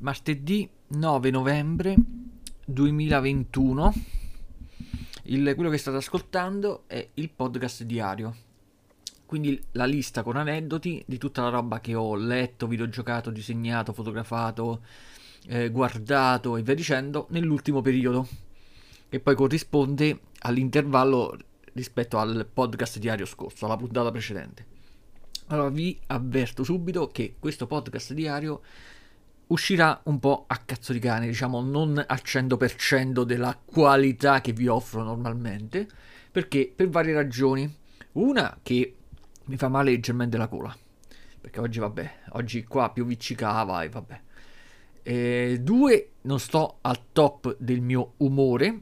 martedì 9 novembre 2021. Il, quello che state ascoltando è il podcast diario. Quindi la lista con aneddoti di tutta la roba che ho letto, videogiocato, disegnato, fotografato, eh, guardato e via dicendo nell'ultimo periodo. Che poi corrisponde all'intervallo rispetto al podcast diario scorso, alla puntata precedente. Allora vi avverto subito che questo podcast diario uscirà un po' a cazzo di cane, diciamo non al 100% della qualità che vi offro normalmente, perché per varie ragioni. Una che mi fa male leggermente la gola, perché oggi vabbè, oggi qua pioviccicava e vabbè. E due, non sto al top del mio umore,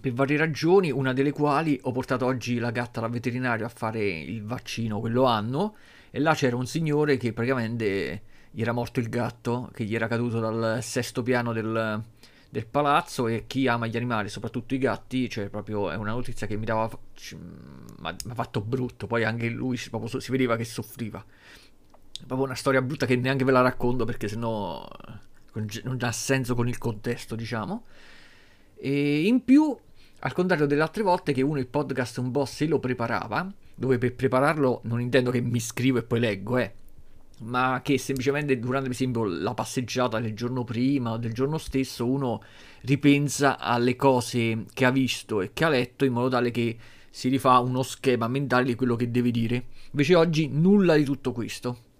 per varie ragioni, una delle quali ho portato oggi la gatta al veterinario a fare il vaccino, quello anno, e là c'era un signore che praticamente gli era morto il gatto che gli era caduto dal sesto piano del, del palazzo e chi ama gli animali, soprattutto i gatti, cioè proprio è una notizia che mi dava mi ha fatto brutto, poi anche lui proprio, si vedeva che soffriva. Proprio una storia brutta che neanche ve la racconto perché sennò non ha senso con il contesto, diciamo. E in più, al contrario delle altre volte che uno il podcast un po' se lo preparava, dove per prepararlo non intendo che mi scrivo e poi leggo, eh, ma che semplicemente durante per esempio la passeggiata del giorno prima o del giorno stesso uno ripensa alle cose che ha visto e che ha letto in modo tale che si rifà uno schema mentale di quello che deve dire. Invece oggi nulla di tutto questo.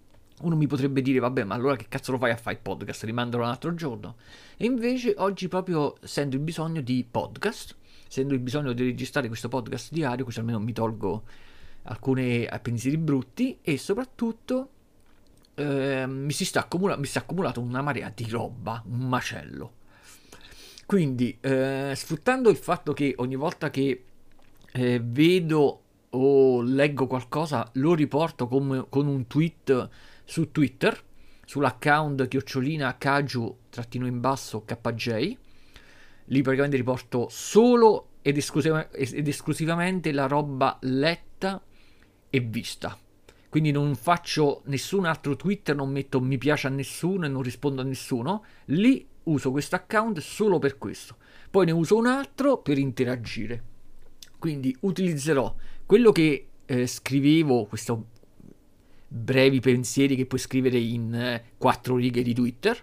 Uno mi potrebbe dire, vabbè, ma allora che cazzo lo fai a fare il podcast? Rimandalo un altro giorno. E invece oggi proprio sento il bisogno di podcast, sento il bisogno di registrare questo podcast diario, così almeno mi tolgo alcuni pensieri brutti e soprattutto eh, mi, si sta accumula- mi si è accumulata una marea di roba, un macello. Quindi, eh, sfruttando il fatto che ogni volta che eh, vedo o leggo qualcosa, lo riporto con, con un tweet su Twitter, sull'account chiocciolina caju trattino in basso kj. Lì praticamente riporto solo ed, esclusiva- ed esclusivamente la roba letta e vista. Quindi non faccio nessun altro Twitter, non metto mi piace a nessuno e non rispondo a nessuno. Lì uso questo account solo per questo. Poi ne uso un altro per interagire. Quindi utilizzerò quello che eh, scrivevo, questi brevi pensieri che puoi scrivere in eh, quattro righe di Twitter,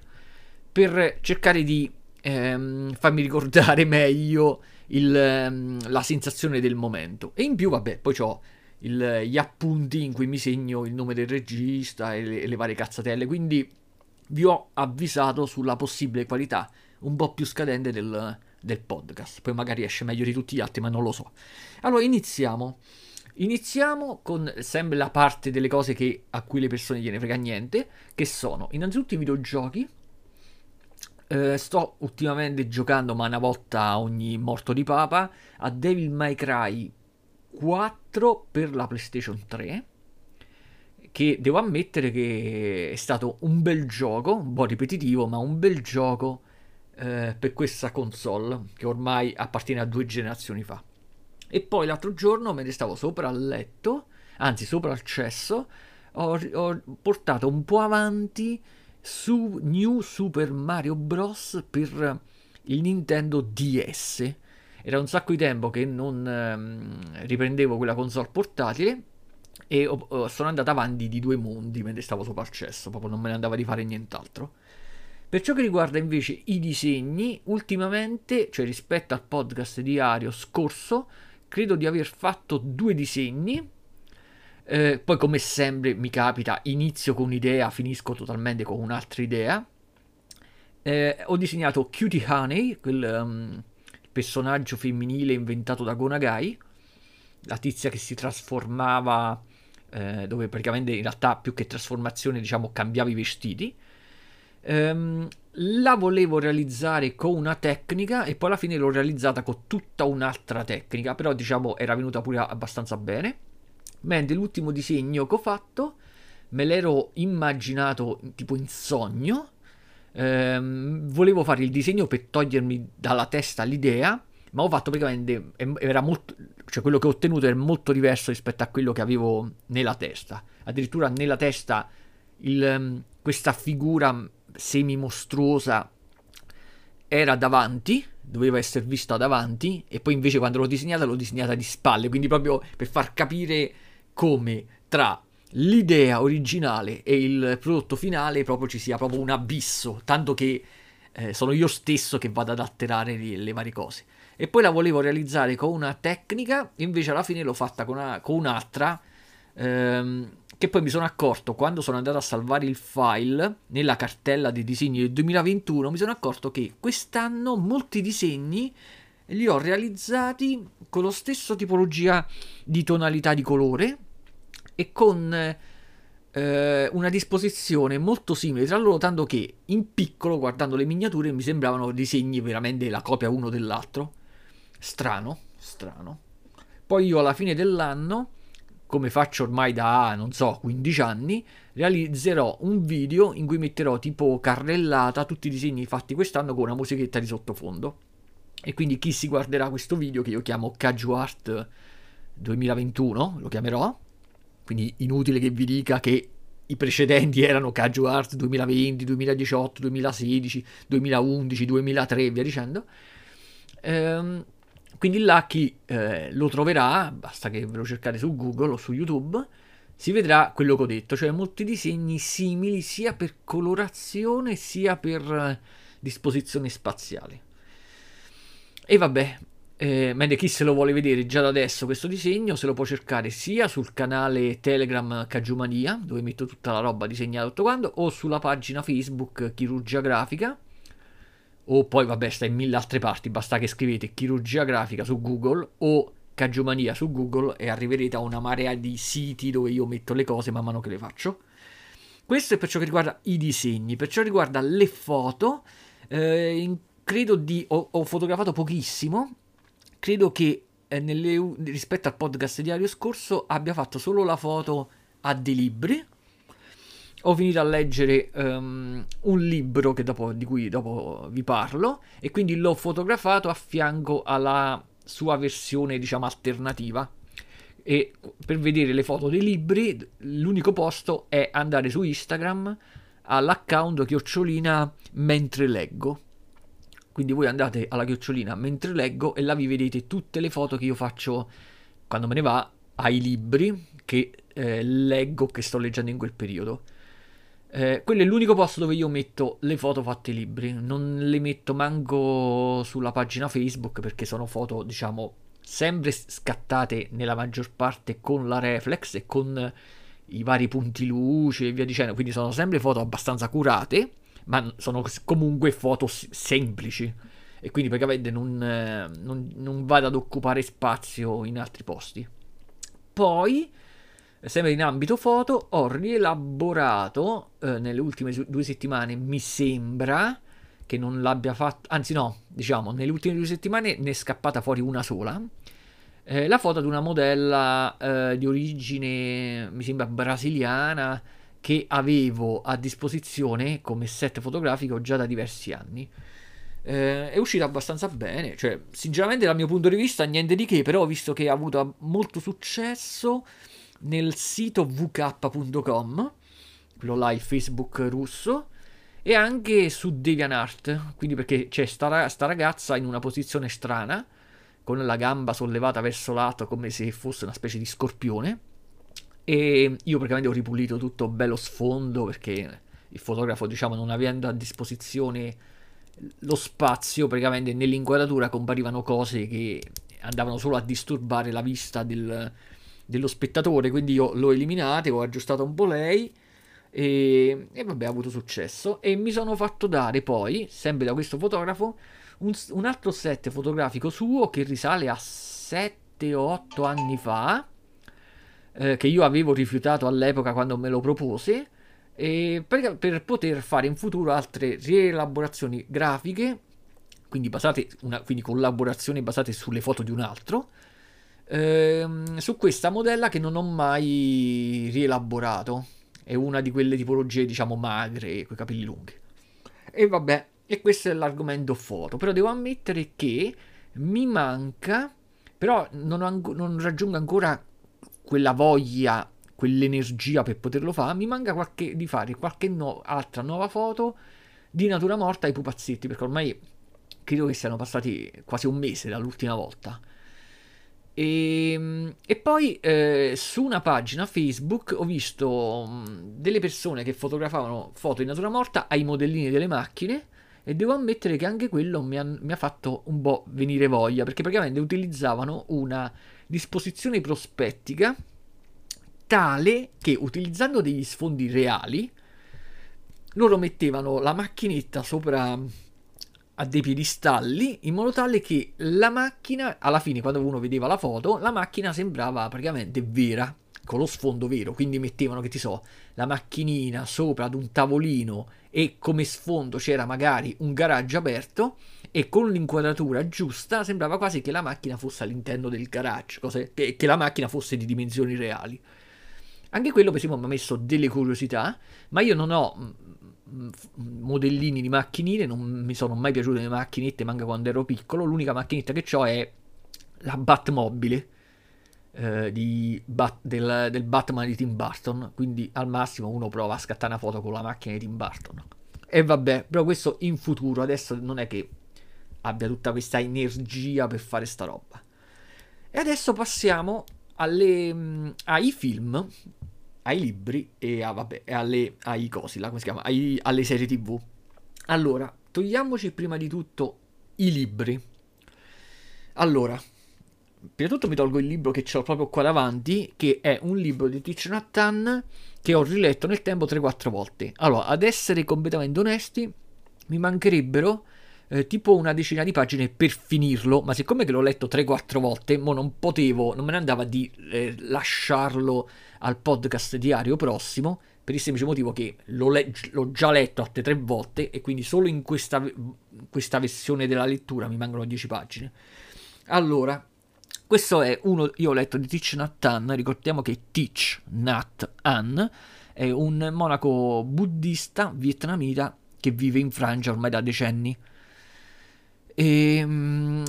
per cercare di ehm, farmi ricordare meglio il, ehm, la sensazione del momento. E in più, vabbè, poi ho il, gli appunti in cui mi segno il nome del regista e le, le varie cazzatelle. Quindi vi ho avvisato sulla possibile qualità un po' più scadente del, del podcast. Poi magari esce meglio di tutti gli altri, ma non lo so. Allora iniziamo. Iniziamo con sempre la parte delle cose che, a cui le persone gliene frega niente, che sono innanzitutto i videogiochi. Eh, sto ultimamente giocando, ma una volta ogni morto di papa, a Devil May Cry 4 per la PlayStation 3 che devo ammettere che è stato un bel gioco, un po' ripetitivo, ma un bel gioco eh, per questa console che ormai appartiene a due generazioni fa. E poi l'altro giorno me ne stavo sopra al letto, anzi sopra al cesso, ho, ho portato un po' avanti su New Super Mario Bros. per il Nintendo DS era un sacco di tempo che non ehm, riprendevo quella console portatile e ho, sono andato avanti di due mondi mentre stavo sopra il cesso, proprio non me ne andava di fare nient'altro. Per ciò che riguarda invece i disegni, ultimamente, cioè rispetto al podcast diario scorso, credo di aver fatto due disegni. Eh, poi, come sempre, mi capita, inizio con un'idea, finisco totalmente con un'altra idea. Eh, ho disegnato Cutie Honey, quel um, personaggio femminile inventato da Gonagai, la tizia che si trasformava, eh, dove praticamente in realtà più che trasformazione diciamo cambiava i vestiti. Ehm, la volevo realizzare con una tecnica e poi alla fine l'ho realizzata con tutta un'altra tecnica, però diciamo era venuta pure abbastanza bene. Mentre l'ultimo disegno che ho fatto me l'ero immaginato tipo in sogno ehm, volevo fare il disegno per togliermi dalla testa l'idea, ma ho fatto praticamente, era molto, cioè quello che ho ottenuto era molto diverso rispetto a quello che avevo nella testa. Addirittura nella testa il, ehm, questa figura semi mostruosa era davanti, doveva essere vista davanti, e poi invece quando l'ho disegnata l'ho disegnata di spalle, quindi proprio per far capire come tra l'idea originale e il prodotto finale proprio ci sia proprio un abisso, tanto che eh, sono io stesso che vado ad alterare le, le, varie cose. E poi la volevo realizzare con una tecnica, invece alla fine l'ho fatta con, una, con un'altra, ehm, che poi mi sono accorto quando sono andato a salvare il file nella cartella dei disegni del 2021, mi sono accorto che quest'anno molti disegni li ho realizzati con lo stesso tipologia di tonalità di colore e con eh, una disposizione molto simile tra loro, tanto che in piccolo, guardando le miniature, mi sembravano disegni veramente la copia uno dell'altro. Strano, strano. Poi io alla fine dell'anno, come faccio ormai da, non so, 15 anni, realizzerò un video in cui metterò tipo carrellata tutti i disegni fatti quest'anno con una musichetta di sottofondo. E quindi chi si guarderà questo video, che io chiamo Caju Art 2021, lo chiamerò, quindi inutile che vi dica che i precedenti erano Caju Art 2020, 2018, 2016, 2011, 2003 e via dicendo. Ehm, quindi là chi eh, lo troverà, basta che ve lo cercate su Google o su YouTube, si vedrà quello che ho detto, cioè molti disegni simili sia per colorazione sia per eh, disposizione spaziale. E vabbè, eh, mentre chi se lo vuole vedere già da adesso questo disegno se lo può cercare sia sul canale Telegram Cagiumania, dove metto tutta la roba disegnata tutto quando, o sulla pagina Facebook Chirurgia Grafica, o poi vabbè sta in mille altre parti, basta che scrivete Chirurgia Grafica su Google o Cagiumania su Google e arriverete a una marea di siti dove io metto le cose man mano che le faccio. Questo è per ciò che riguarda i disegni, per ciò che riguarda le foto, eh, in, credo di... Ho, ho fotografato pochissimo, credo che eh, nelle, rispetto al podcast diario scorso abbia fatto solo la foto a dei libri. Ho finito a leggere um, un libro dopo, di cui dopo vi parlo e quindi l'ho fotografato a fianco alla sua versione, diciamo, alternativa. E per vedere le foto dei libri, l'unico posto è andare su Instagram all'account chiocciolina mentre leggo quindi voi andate alla chiocciolina mentre leggo e là vi vedete tutte le foto che io faccio quando me ne va ai libri che eh, leggo, che sto leggendo in quel periodo. Eh, quello è l'unico posto dove io metto le foto fatte ai libri. Non le metto manco sulla pagina Facebook perché sono foto, diciamo, sempre scattate nella maggior parte con la reflex e con i vari punti luce e via dicendo. Quindi sono sempre foto abbastanza curate ma sono comunque foto semplici e quindi praticamente non, eh, non, non vado ad occupare spazio in altri posti. Poi, sempre in ambito foto, ho rielaborato eh, nelle ultime due settimane, mi sembra che non l'abbia fatto, anzi no, diciamo, nelle ultime due settimane ne è scappata fuori una sola. Eh, la foto di una modella eh, di origine, mi sembra brasiliana, che avevo a disposizione come set fotografico già da diversi anni. Eh, è uscita abbastanza bene, cioè sinceramente dal mio punto di vista niente di che, però visto che ha avuto molto successo nel sito vk.com, quello là il Facebook russo, e anche su DeviantArt, quindi perché c'è sta, sta ragazza in una posizione strana, con la gamba sollevata verso l'alto come se fosse una specie di scorpione e io praticamente ho ripulito tutto bello sfondo perché il fotografo, diciamo, non avendo a disposizione lo spazio, praticamente nell'inquadratura comparivano cose che andavano solo a disturbare la vista del, dello spettatore, quindi io l'ho eliminato, ho aggiustato un po' lei e, e, vabbè, ha avuto successo. E mi sono fatto dare poi, sempre da questo fotografo, un, un altro set fotografico suo che risale a 7 o 8 anni fa eh, che io avevo rifiutato all'epoca quando me lo propose, per, per, poter fare in futuro altre rielaborazioni grafiche, quindi, basate una, quindi collaborazioni basate sulle foto di un altro, ehm, su questa modella che non ho mai rielaborato. È una di quelle tipologie, diciamo, magre, con i capelli lunghi. E vabbè, e questo è l'argomento foto. Però devo ammettere che mi manca, però non, ang- non raggiungo ancora quella voglia, quell'energia per poterlo fare, mi manca qualche, di fare qualche no, altra nuova foto di natura morta ai pupazzetti, perché ormai credo che siano passati quasi un mese dall'ultima volta. E, ehm, e poi eh, su una pagina Facebook ho visto mh, mm, delle persone che fotografavano foto in natura morta ai modellini delle macchine e devo ammettere che anche quello mi ha, mi ha fatto un po' venire voglia perché praticamente utilizzavano una disposizione prospettica tale che utilizzando degli sfondi reali loro mettevano la macchinetta sopra a dei piedistalli in modo tale che la macchina, alla fine quando uno vedeva la foto, la macchina sembrava praticamente vera, con lo sfondo vero, quindi mettevano che ti so, la macchinina sopra ad un tavolino e come sfondo c'era magari un garage aperto e con l'inquadratura giusta sembrava quasi che la macchina fosse all'interno del garage, cose, che, che la macchina fosse di dimensioni reali. Anche quello per esempio mi ha messo delle curiosità, ma io non ho modellini di macchinine, non mi sono mai piaciute le macchinette, manca quando ero piccolo. L'unica macchinetta che ho è la Batmobile eh, Bat- del, del, Batman di Tim Burton. Quindi al massimo uno prova a scattare una foto con la macchina di Tim Burton. E vabbè, però questo in futuro, adesso non è che abbia tutta questa energia per fare sta roba. E adesso passiamo alle, ai film ai libri e, a, vabbè, alle, ai cosi, là, come si chiama? Ai, alle serie tv. Allora, togliamoci prima di tutto i libri. Allora, prima di tutto mi tolgo il libro che ho proprio qua davanti, che è un libro di Thich Nhat che ho riletto nel tempo 3-4 volte. Allora, ad essere completamente onesti, mi mancherebbero eh, tipo una decina di pagine per finirlo, ma siccome che l'ho letto 3-4 volte, mo non potevo, non me ne andava di eh, lasciarlo al podcast diario prossimo, per il semplice motivo che l'ho, le- l'ho già letto altre tre volte e quindi solo in questa, questa versione della lettura mi mancano 10 pagine. Allora, questo è uno, io ho letto di Thich Nhat Hanh, ricordiamo che Thich Nhat Hanh è un monaco buddista vietnamita che vive in Francia ormai da decenni. E, um,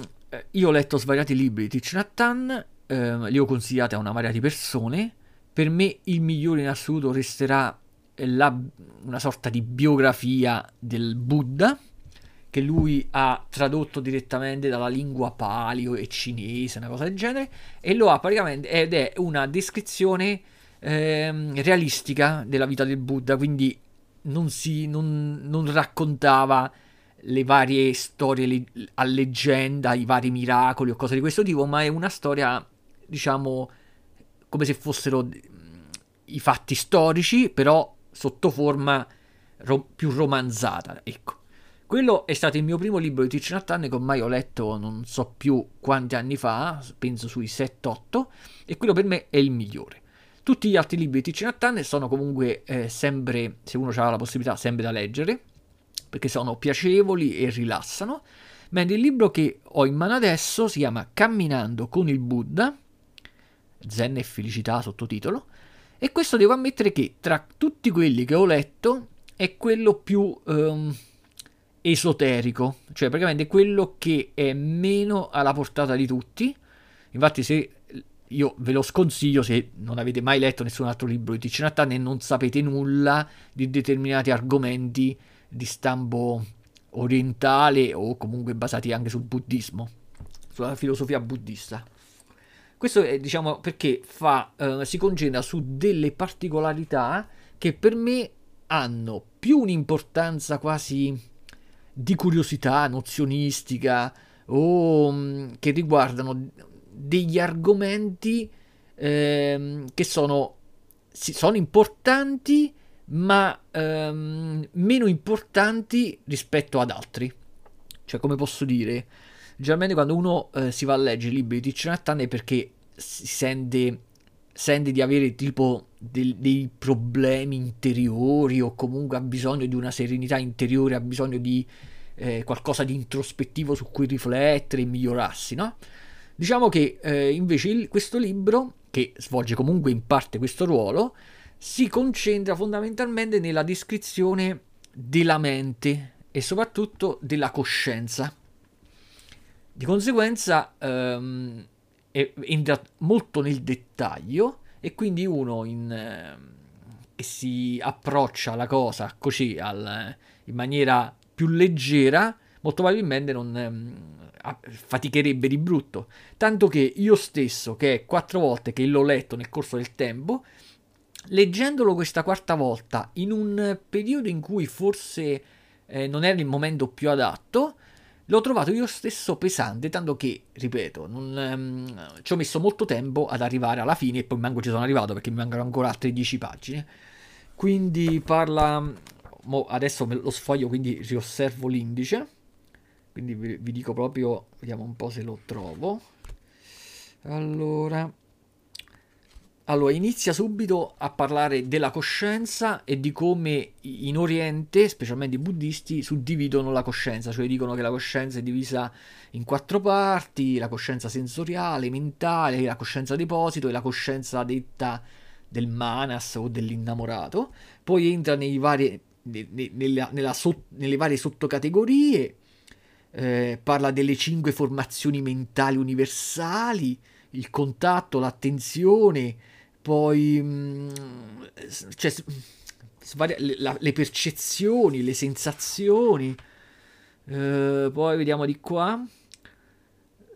io ho letto svariati libri di Hanh, eh, li ho consigliati a una marea di persone. Per me il migliore in assoluto resterà la, una sorta di biografia del Buddha, che lui ha tradotto direttamente dalla lingua palio e cinese, una cosa del genere, e lo ha praticamente, ed è una descrizione eh, realistica della vita del Buddha, quindi non, si, non, non raccontava le varie storie a leggenda, i vari miracoli o cose di questo tipo, ma è una storia, diciamo, come se fossero i fatti storici, però sotto forma ro- più romanzata, ecco. Quello è stato il mio primo libro di Thich Nhat Hanh che ormai ho letto non so più quanti anni fa, penso sui 7-8, e quello per me è il migliore. Tutti gli altri libri di Thich Nhat Hanh sono comunque eh, sempre, se uno ha la possibilità, sempre da leggere, perché sono piacevoli e rilassano, mentre il libro che ho in mano adesso si chiama Camminando con il Buddha, Zen e felicità sottotitolo, e questo devo ammettere che tra tutti quelli che ho letto è quello più um, esoterico, cioè praticamente quello che è meno alla portata di tutti. Infatti se io ve lo sconsiglio se non avete mai letto nessun altro libro di Thich e non sapete nulla di determinati argomenti di stampo orientale o comunque basati anche sul buddismo, sulla filosofia buddista. Questo è diciamo perché fa, eh, si concentra su delle particolarità che per me hanno più un'importanza quasi di curiosità nozionistica o mm, che riguardano degli argomenti eh, che sono, sono importanti ma ehm, meno importanti rispetto ad altri. Cioè, come posso dire, generalmente quando uno eh, si va a leggere libri di Hanh è perché si sente, sente di avere tipo del, dei problemi interiori o comunque ha bisogno di una serenità interiore, ha bisogno di eh, qualcosa di introspettivo su cui riflettere e migliorarsi, no? Diciamo che eh, invece il, questo libro, che svolge comunque in parte questo ruolo, si concentra fondamentalmente nella descrizione della mente e soprattutto della coscienza. Di conseguenza ehm, entra molto nel dettaglio e quindi uno in, eh, che si approccia alla cosa così al, in maniera più leggera, molto probabilmente non ehm, faticherebbe di brutto. Tanto che io stesso, che è quattro volte che l'ho letto nel corso del tempo, leggendolo questa quarta volta in un periodo in cui forse eh, non era il momento più adatto, l'ho trovato io stesso pesante, tanto che, ripeto, non, um, ci ho messo molto tempo ad arrivare alla fine e poi manco ci sono arrivato perché mi mancano ancora altre 10 pagine. Quindi parla... Mo adesso lo sfoglio, quindi riosservo l'indice. Quindi vi, vi dico proprio, vediamo un po' se lo trovo. Allora, allora, inizia subito a parlare della coscienza e di come in Oriente, specialmente i buddisti, suddividono la coscienza, cioè dicono che la coscienza è divisa in quattro parti, la coscienza sensoriale, mentale, la coscienza deposito e la coscienza detta del manas o dell'innamorato. Poi entra nei vari, ne, ne, nella, nella nelle varie sottocategorie, eh, parla delle cinque formazioni mentali universali, il contatto, l'attenzione, poi mm, cioè, svaria, le, la, le, percezioni, le sensazioni. Uh, poi vediamo di qua.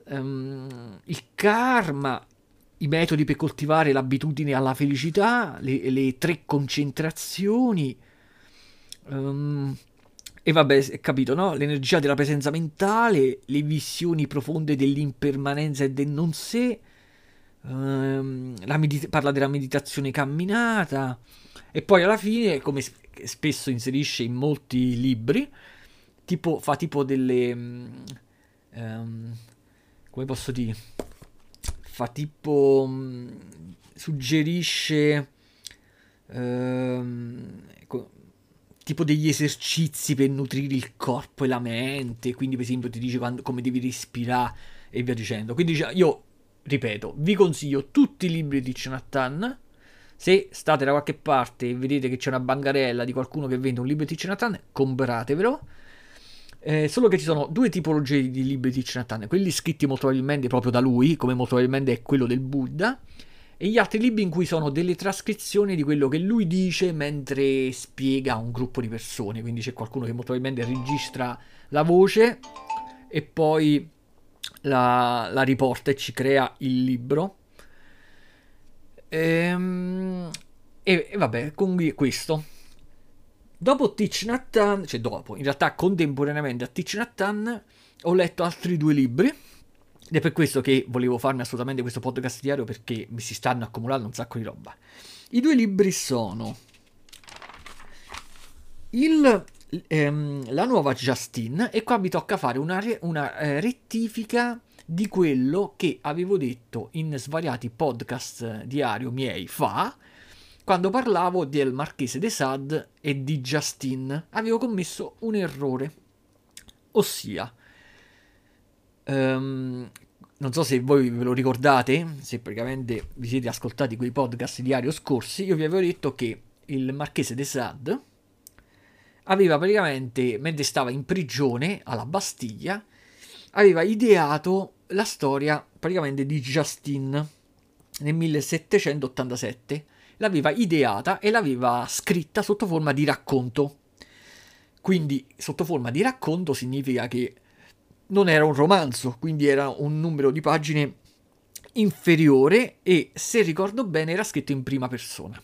Um, il karma, i metodi per coltivare l'abitudine alla felicità, le, le tre concentrazioni. Um, e vabbè, capito, no? L'energia della presenza mentale, le visioni profonde dell'impermanenza e del non sé medita- parla della meditazione camminata e poi alla fine, come spesso inserisce in molti libri, tipo, fa tipo delle... Um, come posso dire? Fa tipo... Um, suggerisce... tipo degli esercizi per nutrire il corpo e la mente, quindi per esempio ti dice quando, come devi respirare e via dicendo. Quindi io ripeto, vi consiglio tutti i libri di Cenattan. Se state da qualche parte e vedete che c'è una bancarella di qualcuno che vende un libro di Cenattan, compratevelo. Eh, solo che ci sono due tipologie di libri di Cenattan, quelli scritti molto probabilmente proprio da lui, come molto probabilmente è quello del Buddha, e gli altri libri in cui sono delle trascrizioni di quello che lui dice mentre spiega a un gruppo di persone. Quindi c'è qualcuno che molto probabilmente registra la voce e poi la, la riporta e ci crea il libro. Ehm, e, e vabbè, con questo. Dopo Teach Nathan, cioè dopo, in realtà contemporaneamente a Teach Nathan, ho letto altri due libri. Ed è per questo che volevo farmi assolutamente questo podcast diario perché mi si stanno accumulando un sacco di roba. I due libri sono il ehm, la nuova Justine e qua mi tocca fare una, una eh, rettifica di quello che avevo detto in svariati podcast diario miei fa quando parlavo del Marchese de Sade e di Justine. Avevo commesso un errore, ossia, um, non so se voi ve lo ricordate, se praticamente vi siete ascoltati quei podcast diario scorsi, io vi avevo detto che il Marchese de Sade aveva praticamente, mentre stava in prigione alla Bastiglia, aveva ideato la storia praticamente di Justine nel 1787. L'aveva ideata e l'aveva scritta sotto forma di racconto. Quindi sotto forma di racconto significa che non era un romanzo, quindi era un numero di pagine inferiore e se ricordo bene era scritto in prima persona.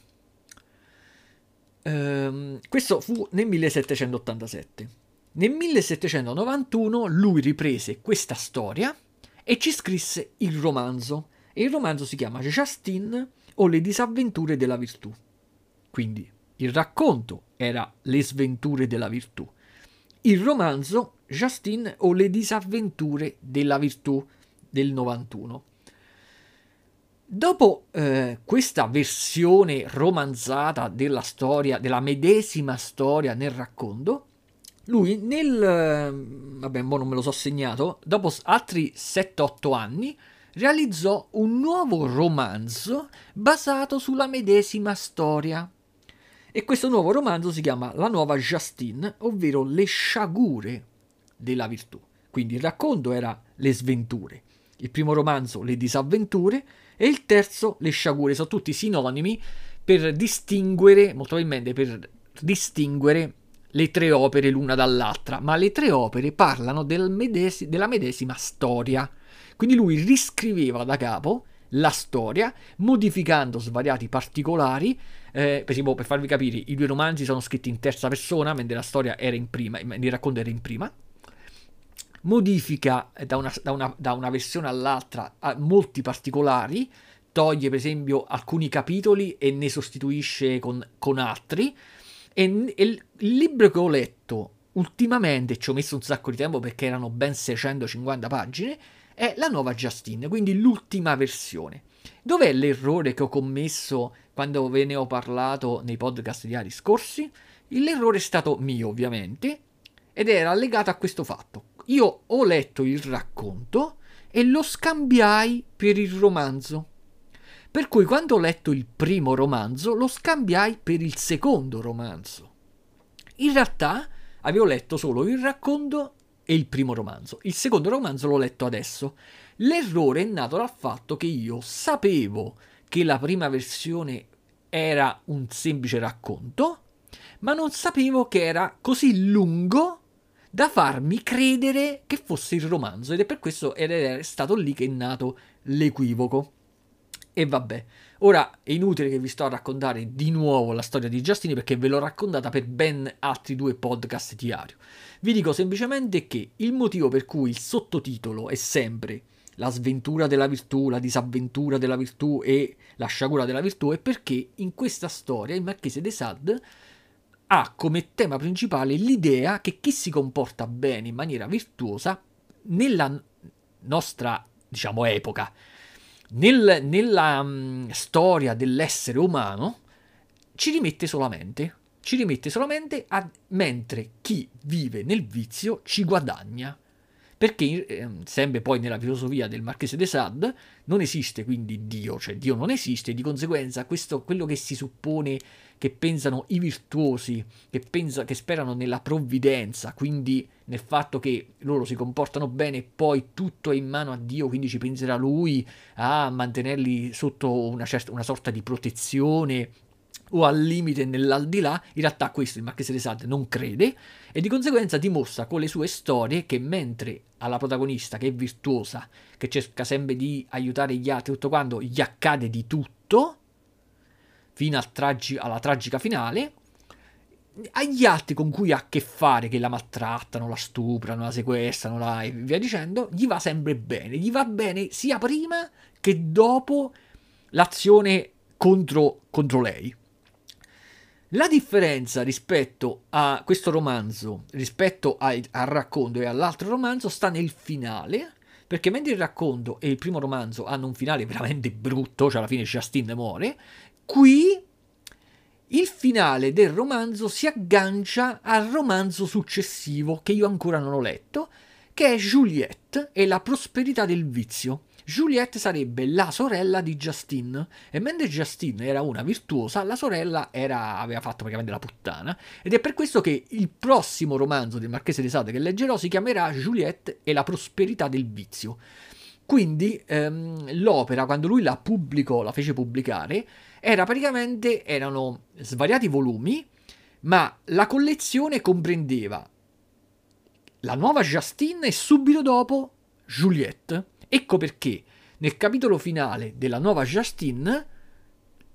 Ehm, questo fu nel 1787. Nel 1791 lui riprese questa storia e ci scrisse il romanzo. E il romanzo si chiama Justine o le disavventure della virtù. Quindi il racconto era Le sventure della virtù. Il romanzo Justine o le disavventure della virtù del 91. Dopo eh, questa versione romanzata della storia, della medesima storia nel racconto, lui nel... Vabbè, mo non me lo so segnato, dopo altri 7-8 anni realizzò un nuovo romanzo basato sulla medesima storia. E questo nuovo romanzo si chiama La nuova Justine, ovvero Le sciagure della virtù. Quindi il racconto era Le sventure, il primo romanzo Le disavventure e il terzo le sciagure, sono tutti sinonimi per distinguere, molto probabilmente per distinguere le tre opere l'una dall'altra, ma le tre opere parlano del medesi- della medesima storia. Quindi lui riscriveva da capo la storia, modificando svariati particolari. Eh, per esempio, per farvi capire, i due romanzi sono scritti in terza persona, mentre la storia era in prima, il racconto era in prima. Modifica da una, da una, da una versione all'altra molti particolari, toglie per esempio alcuni capitoli e ne sostituisce con, con altri. E, e il libro che ho letto ultimamente, ci ho messo un sacco di tempo perché erano ben 650 pagine, è la nuova Justin, quindi l'ultima versione. Dov'è l'errore che ho commesso quando ve ne ho parlato nei podcast di anni scorsi? L'errore è stato mio, ovviamente, ed era legato a questo fatto. Io ho letto il racconto e lo scambiai per il romanzo. Per cui quando ho letto il primo romanzo lo scambiai per il secondo romanzo. In realtà avevo letto solo il racconto e il primo romanzo. Il secondo romanzo l'ho letto adesso. L'errore è nato dal fatto che io sapevo che la prima versione era un semplice racconto, ma non sapevo che era così lungo da farmi credere che fosse il romanzo ed è per questo ed è stato lì che è nato l'equivoco. E vabbè, ora è inutile che vi sto a raccontare di nuovo la storia di Giustini perché ve l'ho raccontata per ben altri due podcast diario. Vi dico semplicemente che il motivo per cui il sottotitolo è sempre la sventura della virtù, la disavventura della virtù e la sciagura della virtù è perché in questa storia il marchese de Sade ha come tema principale l'idea che chi si comporta bene in maniera virtuosa nella nostra, diciamo, epoca, nel, nella um, storia dell'essere umano ci rimette solamente, ci rimette solamente a, mentre chi vive nel vizio ci guadagna. Perché, eh, sempre poi nella filosofia del Marchese de Sade, non esiste quindi Dio, cioè Dio non esiste, di conseguenza questo, quello che si suppone che pensano i virtuosi, che, pensa, che sperano nella provvidenza, quindi nel fatto che loro si comportano bene e poi tutto è in mano a Dio, quindi ci penserà Lui a mantenerli sotto una, certa, una sorta di protezione o al limite nell'aldilà, in realtà questo il Marchese de Sade non crede e di conseguenza dimostra con le sue storie che mentre alla protagonista che è virtuosa, che cerca sempre di aiutare gli altri, tutto quando gli accade di tutto, fino al tragi- alla tragica finale, agli altri con cui ha a che fare, che la maltrattano, la stuprano, la sequestrano, la... e via dicendo, gli va sempre bene. Gli va bene sia prima che dopo l'azione contro, contro lei. La differenza rispetto a questo romanzo, rispetto al, al racconto e all'altro romanzo, sta nel finale, perché mentre il racconto e il primo romanzo hanno un finale veramente brutto, cioè alla fine Justin muore, Qui il finale del romanzo si aggancia al romanzo successivo che io ancora non ho letto, che è Juliette e la prosperità del vizio. Juliette sarebbe la sorella di Justine e mentre Justine era una virtuosa, la sorella era, aveva fatto praticamente la puttana ed è per questo che il prossimo romanzo del Marchese de Sade che leggerò si chiamerà Juliette e la prosperità del vizio. Quindi ehm, l'opera, quando lui la pubblicò, la fece pubblicare, era praticamente, erano svariati volumi, ma la collezione comprendeva la nuova Justine e subito dopo Juliette. Ecco perché nel capitolo finale della nuova Justine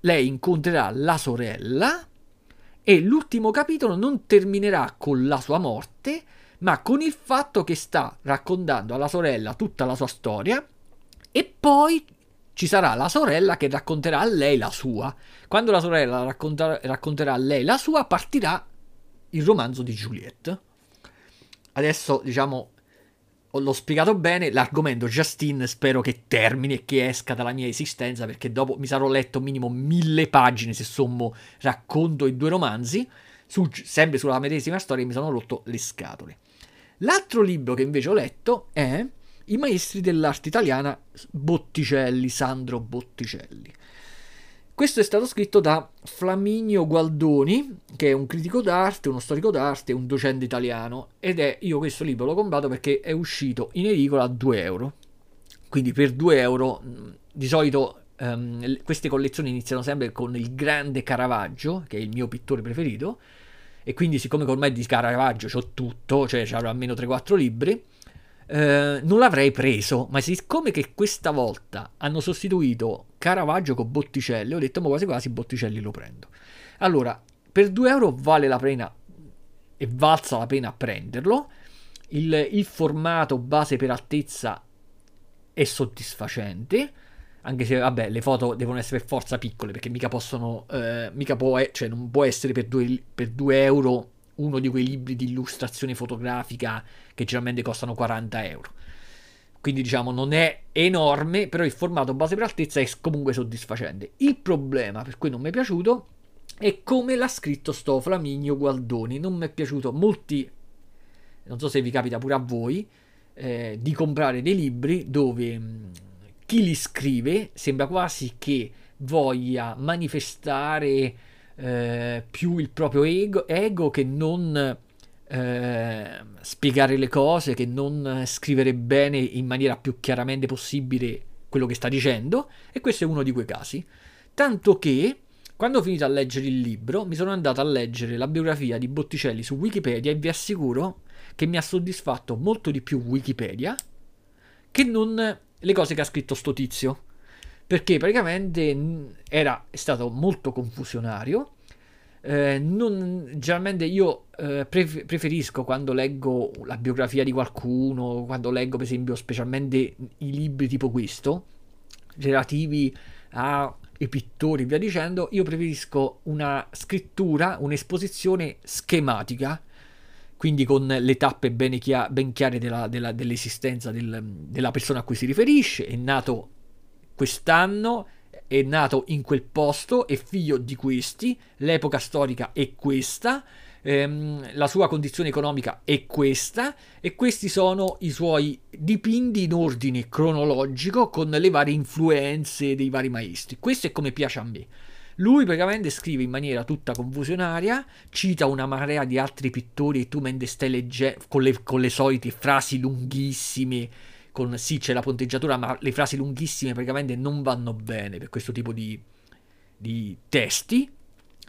lei incontrerà la sorella e l'ultimo capitolo non terminerà con la sua morte, ma con il fatto che sta raccontando alla sorella tutta la sua storia e poi ci sarà la sorella che racconterà a lei la sua. Quando la sorella racconta- racconterà a lei la sua, partirà il romanzo di Juliette. Adesso, diciamo, l'ho spiegato bene, l'argomento Justine spero che termini e che esca dalla mia esistenza perché dopo mi sarò letto minimo mille pagine se sommo racconto i due romanzi, su, sempre sulla medesima storia mi sono rotto le scatole. L'altro libro che invece ho letto è i maestri dell'arte italiana Botticelli, Sandro Botticelli. Questo è stato scritto da Flaminio Gualdoni, che è un critico d'arte, uno storico d'arte, un docente italiano, ed è, io questo libro l'ho comprato perché è uscito in edicola a 2 euro. Quindi per 2 euro, di solito um, queste collezioni iniziano sempre con il grande Caravaggio, che è il mio pittore preferito, e quindi siccome ormai di Caravaggio ho tutto, cioè c'avrò almeno 3-4 libri, eh, non l'avrei preso, ma siccome che questa volta hanno sostituito Caravaggio con Botticelli, ho detto ma quasi quasi Botticelli lo prendo. Allora, per 2 euro vale la pena e valsa la pena prenderlo. Il, il formato base per altezza è soddisfacente anche se vabbè le foto devono essere per forza piccole perché mica possono eh, mica può cioè non può essere per 2 euro uno di quei libri di illustrazione fotografica che generalmente costano 40 euro. Quindi diciamo non è enorme, però il formato base per altezza è comunque soddisfacente. Il problema per cui non mi è piaciuto è come l'ha scritto sto Flaminio Gualdoni. Non mi è piaciuto molti, non so se vi capita pure a voi, eh, di comprare dei libri dove mh, mm, chi li scrive sembra quasi che voglia manifestare eh, più il proprio ego, ego che non eh, spiegare le cose, che non scrivere bene in maniera più chiaramente possibile quello che sta dicendo, e questo è uno di quei casi. Tanto che quando ho finito a leggere il libro, mi sono andato a leggere la biografia di Botticelli su Wikipedia e vi assicuro che mi ha soddisfatto molto di più Wikipedia che non le cose che ha scritto sto tizio perché praticamente era, stato molto confusionario. Eh, non, generalmente io eh, pref- preferisco quando leggo la biografia di qualcuno, quando leggo per esempio specialmente i libri tipo questo, relativi ai pittori, via dicendo, io preferisco una scrittura, un'esposizione schematica, quindi con le tappe ben chiare della, della, dell'esistenza del, della persona a cui si riferisce, è nato quest'anno è nato in quel posto, è figlio di questi, l'epoca storica è questa, ehm, la sua condizione economica è questa e questi sono i suoi dipinti in ordine cronologico con le varie influenze dei vari maestri. Questo è come piace a me. Lui praticamente scrive in maniera tutta confusionaria, cita una marea di altri pittori e tu mentre stai leggendo con con le solite frasi lunghissime con sì c'è la ponteggiatura, ma le frasi lunghissime praticamente non vanno bene per questo tipo di, di testi.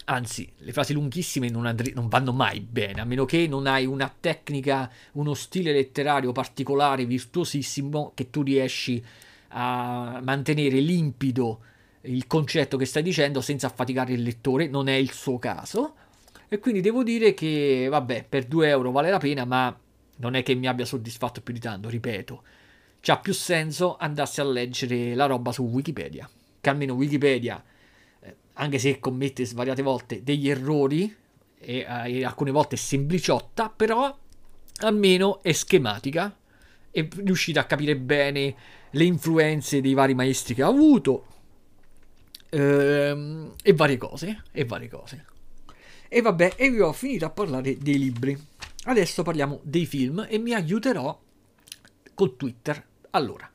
Anzi, le frasi lunghissime non, andri- non, vanno mai bene, a meno che non hai una tecnica, uno stile letterario particolare, virtuosissimo, che tu riesci a mantenere limpido il concetto che stai dicendo senza affaticare il lettore. Non è il suo caso. E quindi devo dire che, vabbè, per 2 euro vale la pena, ma non è che mi abbia soddisfatto più di tanto, ripeto c'ha più senso andarsi a leggere la roba su Wikipedia. Che almeno Wikipedia, eh, anche se commette svariate volte degli errori e, eh, e alcune volte è sempliciotta, però almeno è schematica e riuscite a capire bene le influenze dei vari maestri che ha avuto ehm, e varie cose e varie cose e vabbè e vi ho finito a parlare dei libri adesso parliamo dei film e mi aiuterò col Twitter. Allora,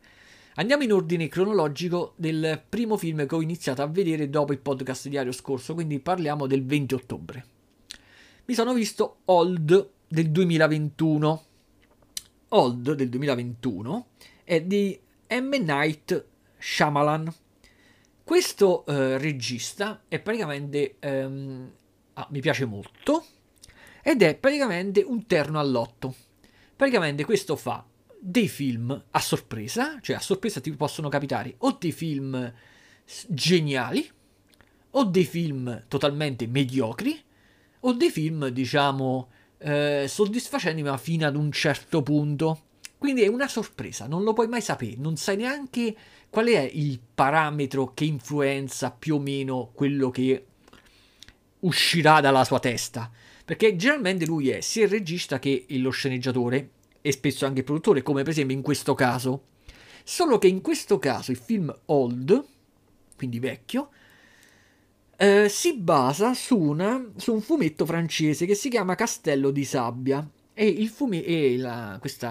andiamo in ordine cronologico del primo film che ho iniziato a vedere dopo il podcast diario scorso, quindi parliamo del 20 ottobre. Mi sono visto Old del 2021. Old del 2021 è di M. Night Shyamalan. Questo eh, regista è praticamente... Ehm, ah, mi piace molto ed è praticamente un terno all'otto. Praticamente questo fa dei film a sorpresa, cioè a sorpresa ti possono capitare o dei film geniali, o dei film totalmente mediocri, o dei film, diciamo, eh, soddisfacenti ma fino ad un certo punto. Quindi è una sorpresa, non lo puoi mai sapere, non sai neanche qual è il parametro che influenza più o meno quello che uscirà dalla sua testa. Perché generalmente lui è sia il regista che lo sceneggiatore e spesso anche il produttore, come per esempio in questo caso. Solo che in questo caso il film Old, quindi vecchio, eh, si basa su, una, su, un fumetto francese che si chiama Castello di Sabbia. E il fume- e la, questo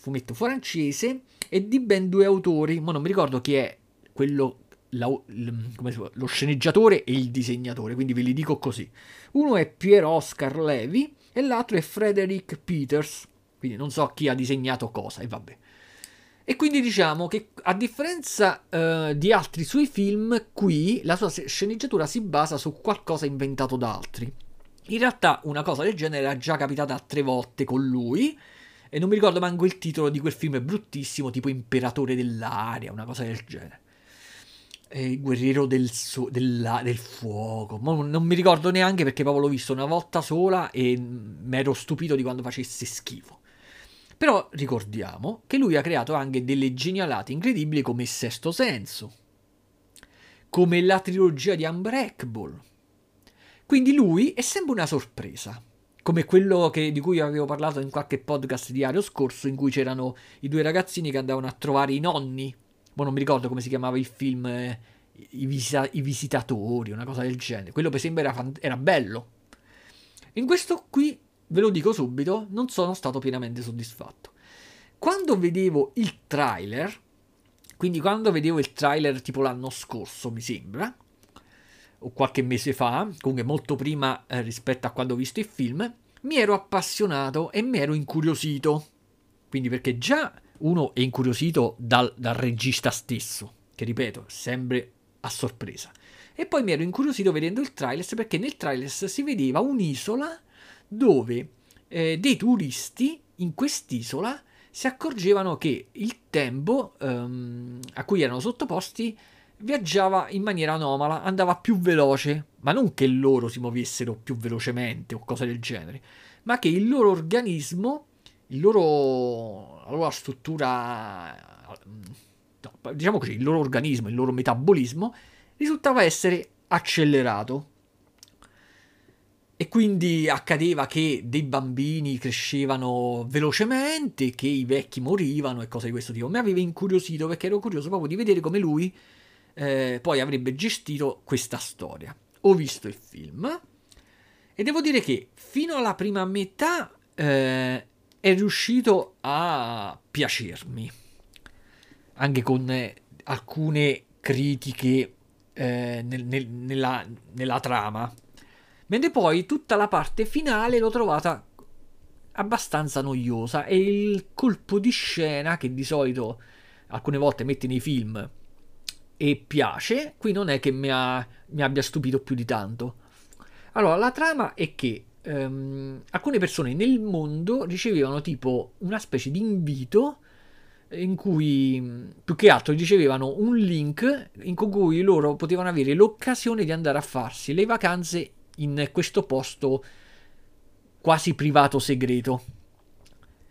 fumetto francese è di ben due autori, ma non mi ricordo chi è quello la, lo sceneggiatore e il disegnatore, quindi ve li dico così. Uno è Pier Oscar Levy e l'altro è Frederick Peters quindi non so chi ha disegnato cosa e vabbè. E quindi diciamo che a differenza uh, di altri suoi film, qui la sua sceneggiatura si basa su qualcosa inventato da altri. In realtà una cosa del genere era già capitata tre volte con lui, e non mi ricordo manco il titolo di quel film bruttissimo, tipo Imperatore dell'aria, una cosa del genere. E Guerriero del, so- della- del fuoco. Ma non mi ricordo neanche perché proprio l'ho visto una volta sola e mi ero stupito di quando facesse schifo. Però ricordiamo che lui ha creato anche delle genialate incredibili come Sesto Senso, come la trilogia di Unbreakable. Quindi lui è sempre una sorpresa, come quello che, di cui avevo parlato in qualche podcast diario scorso, in cui c'erano i due ragazzini che andavano a trovare i nonni. Ma non mi ricordo come si chiamava il film, eh, i, visita- i, visitatori, una cosa del genere. Quello per esempio era, fan- era bello. In questo qui ve lo dico subito, non sono stato pienamente soddisfatto. Quando vedevo il trailer, quindi quando vedevo il trailer tipo l'anno scorso, mi sembra, o qualche mese fa, comunque molto prima eh, rispetto a quando ho visto il film, mi ero appassionato e mi ero incuriosito. Quindi perché già uno è incuriosito dal, dal regista stesso, che ripeto, sempre a sorpresa. E poi mi ero incuriosito vedendo il trailer perché nel trailer si vedeva un'isola dove eh, dei turisti in quest'isola si accorgevano che il tempo um, a cui erano sottoposti viaggiava in maniera anomala, andava più veloce, ma non che loro si muovessero più velocemente o cose del genere, ma che il loro organismo, il loro, la loro struttura, no, diciamo così, il loro organismo, il loro metabolismo risultava essere accelerato e quindi accadeva che dei bambini crescevano velocemente, che i vecchi morivano e cose di questo tipo. Mi aveva incuriosito perché ero curioso proprio di vedere come lui eh, poi avrebbe gestito questa storia. Ho visto il film e devo dire che fino alla prima metà eh, è riuscito a piacermi, anche con eh, alcune critiche eh, nel, nel, nella, nella trama Mentre poi tutta la parte finale l'ho trovata abbastanza noiosa e il colpo di scena che di solito alcune volte metti nei film e piace, qui non è che mi, ha, mi abbia stupito più di tanto. Allora, la trama è che um, alcune persone nel mondo ricevevano tipo una specie di invito in cui più che altro ricevevano un link in cui loro potevano avere l'occasione di andare a farsi le vacanze in questo posto quasi privato segreto.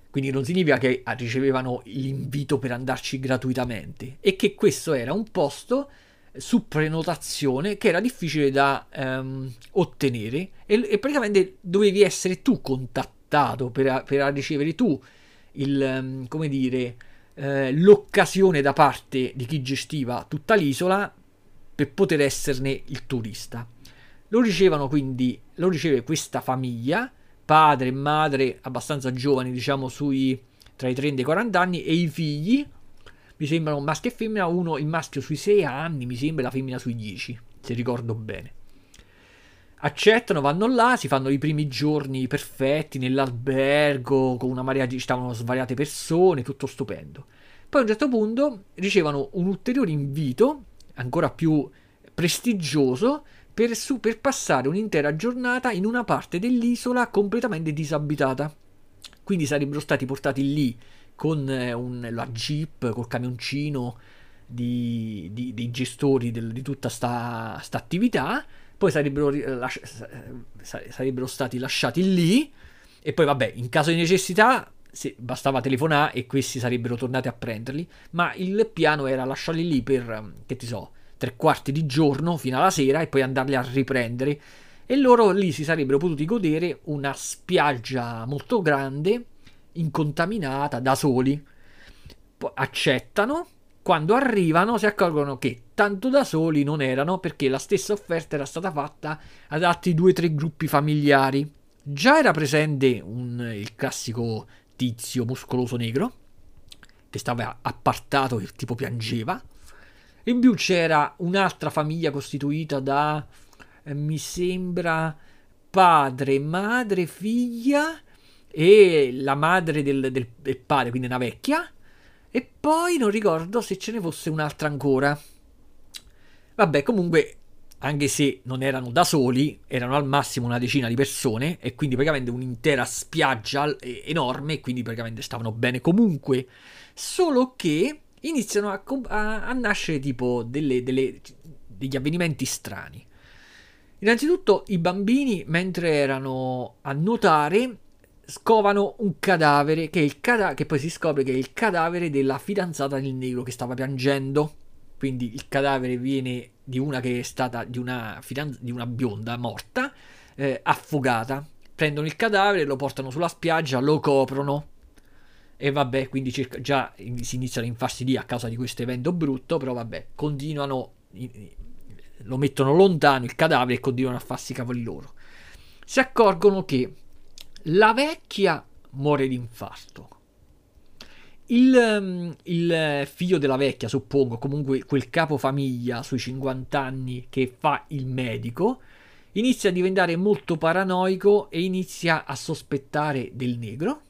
Quindi non significa che ricevevano l'invito per andarci gratuitamente e che questo era un posto su prenotazione che era difficile da um, ottenere e, e, praticamente dovevi essere tu contattato per, per ricevere tu il, um, come dire, eh, l'occasione da parte di chi gestiva tutta l'isola per poter esserne il turista. Lo ricevono quindi, lo riceve questa famiglia, padre e madre abbastanza giovani, diciamo sui tra i 30 e i 40 anni, e i figli, mi sembrano maschio e femmina, uno il maschio sui 6 anni, mi sembra la femmina sui 10, se ricordo bene. Accettano, vanno là, si fanno i primi giorni perfetti nell'albergo, con una marea di stavano svariate persone, tutto stupendo. Poi a un certo punto ricevono un ulteriore invito, ancora più prestigioso, per, su, per passare un'intera giornata in una parte dell'isola completamente disabitata. Quindi sarebbero stati portati lì con eh, un, la jeep, col camioncino di, di, dei gestori del, di tutta questa attività, poi sarebbero, lasci, sarebbero stati lasciati lì. E poi vabbè, in caso di necessità bastava telefonare e questi sarebbero tornati a prenderli, ma il piano era lasciarli lì per, che ti so, tre quarti di giorno fino alla sera e poi andarli a riprendere. E loro lì si sarebbero potuti godere una spiaggia molto grande, incontaminata, da soli. Accettano, quando arrivano si accorgono che tanto da soli non erano perché la stessa offerta era stata fatta ad altri due o tre gruppi familiari. Già era presente un, il classico tizio muscoloso negro che stava appartato e tipo piangeva in più c'era un'altra famiglia costituita da, eh, mi sembra, padre, madre, figlia e la madre del, del, del padre, quindi una vecchia, E poi non ricordo se ce ne fosse un'altra ancora. Vabbè, comunque, anche se non erano da soli, erano al massimo una decina di persone e quindi praticamente un'intera spiaggia enorme e quindi praticamente stavano bene comunque. Solo che iniziano a, a, a nascere tipo delle, delle, degli avvenimenti strani. Innanzitutto i bambini, mentre erano a nuotare, scovano un cadavere che, cada- che poi si scopre che è il cadavere della fidanzata del negro che stava piangendo. Quindi il cadavere viene di una che è stata di una, fidanz- di una bionda morta, eh, affogata. Prendono il cadavere, lo portano sulla spiaggia, lo coprono. E vabbè, quindi circa, già si iniziano a infastidire a causa di questo evento brutto, però vabbè, continuano, lo mettono lontano il cadavere e continuano a farsi i cavoli loro. Si accorgono che la vecchia muore di infarto. Il, ehm, il, figlio della vecchia, suppongo, comunque quel capofamiglia sui 50 anni che fa il medico, inizia a diventare molto paranoico e inizia a sospettare del negro.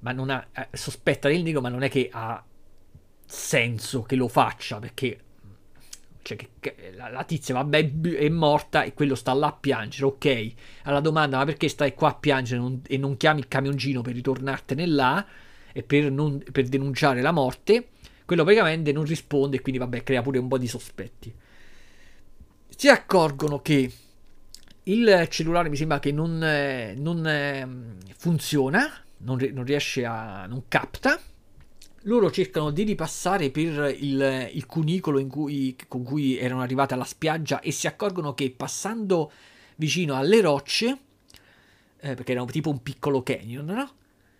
Ma non ha, eh, sospetta del negro, ma non è che ha senso che lo faccia perché cioè che, che la, la, tizia vabbè è morta e quello sta là a piangere, ok. Alla domanda ma perché stai qua a piangere non, e non chiami il camioncino per ritornartene là e per, non, per denunciare la morte, quello praticamente non risponde e quindi vabbè crea pure un po' di sospetti. Si accorgono che il cellulare mi sembra che non, non funziona, non, non riesce a... non capta loro cercano di ripassare per il, il cunicolo cui, con cui erano arrivati alla spiaggia e si accorgono che passando vicino alle rocce, eh, perché era tipo un piccolo canyon, no?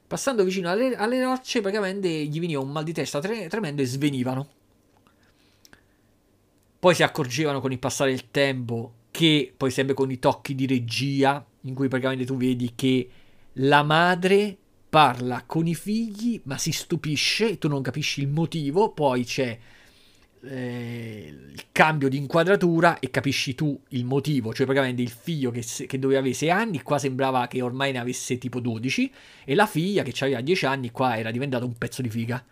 Passando vicino alle, alle, rocce, praticamente gli veniva un mal di testa tre, tremendo e svenivano. Poi si accorgevano con il passare del tempo che, poi sempre con i tocchi di regia, in cui praticamente tu vedi che la madre parla con i figli, ma si stupisce, tu non capisci il motivo, poi c'è eh, il cambio di inquadratura e capisci tu il motivo, cioè praticamente il figlio che, che, doveva avere 6 anni, qua sembrava che ormai ne avesse tipo 12, e la figlia che aveva 10 anni, qua era diventata un pezzo di figa.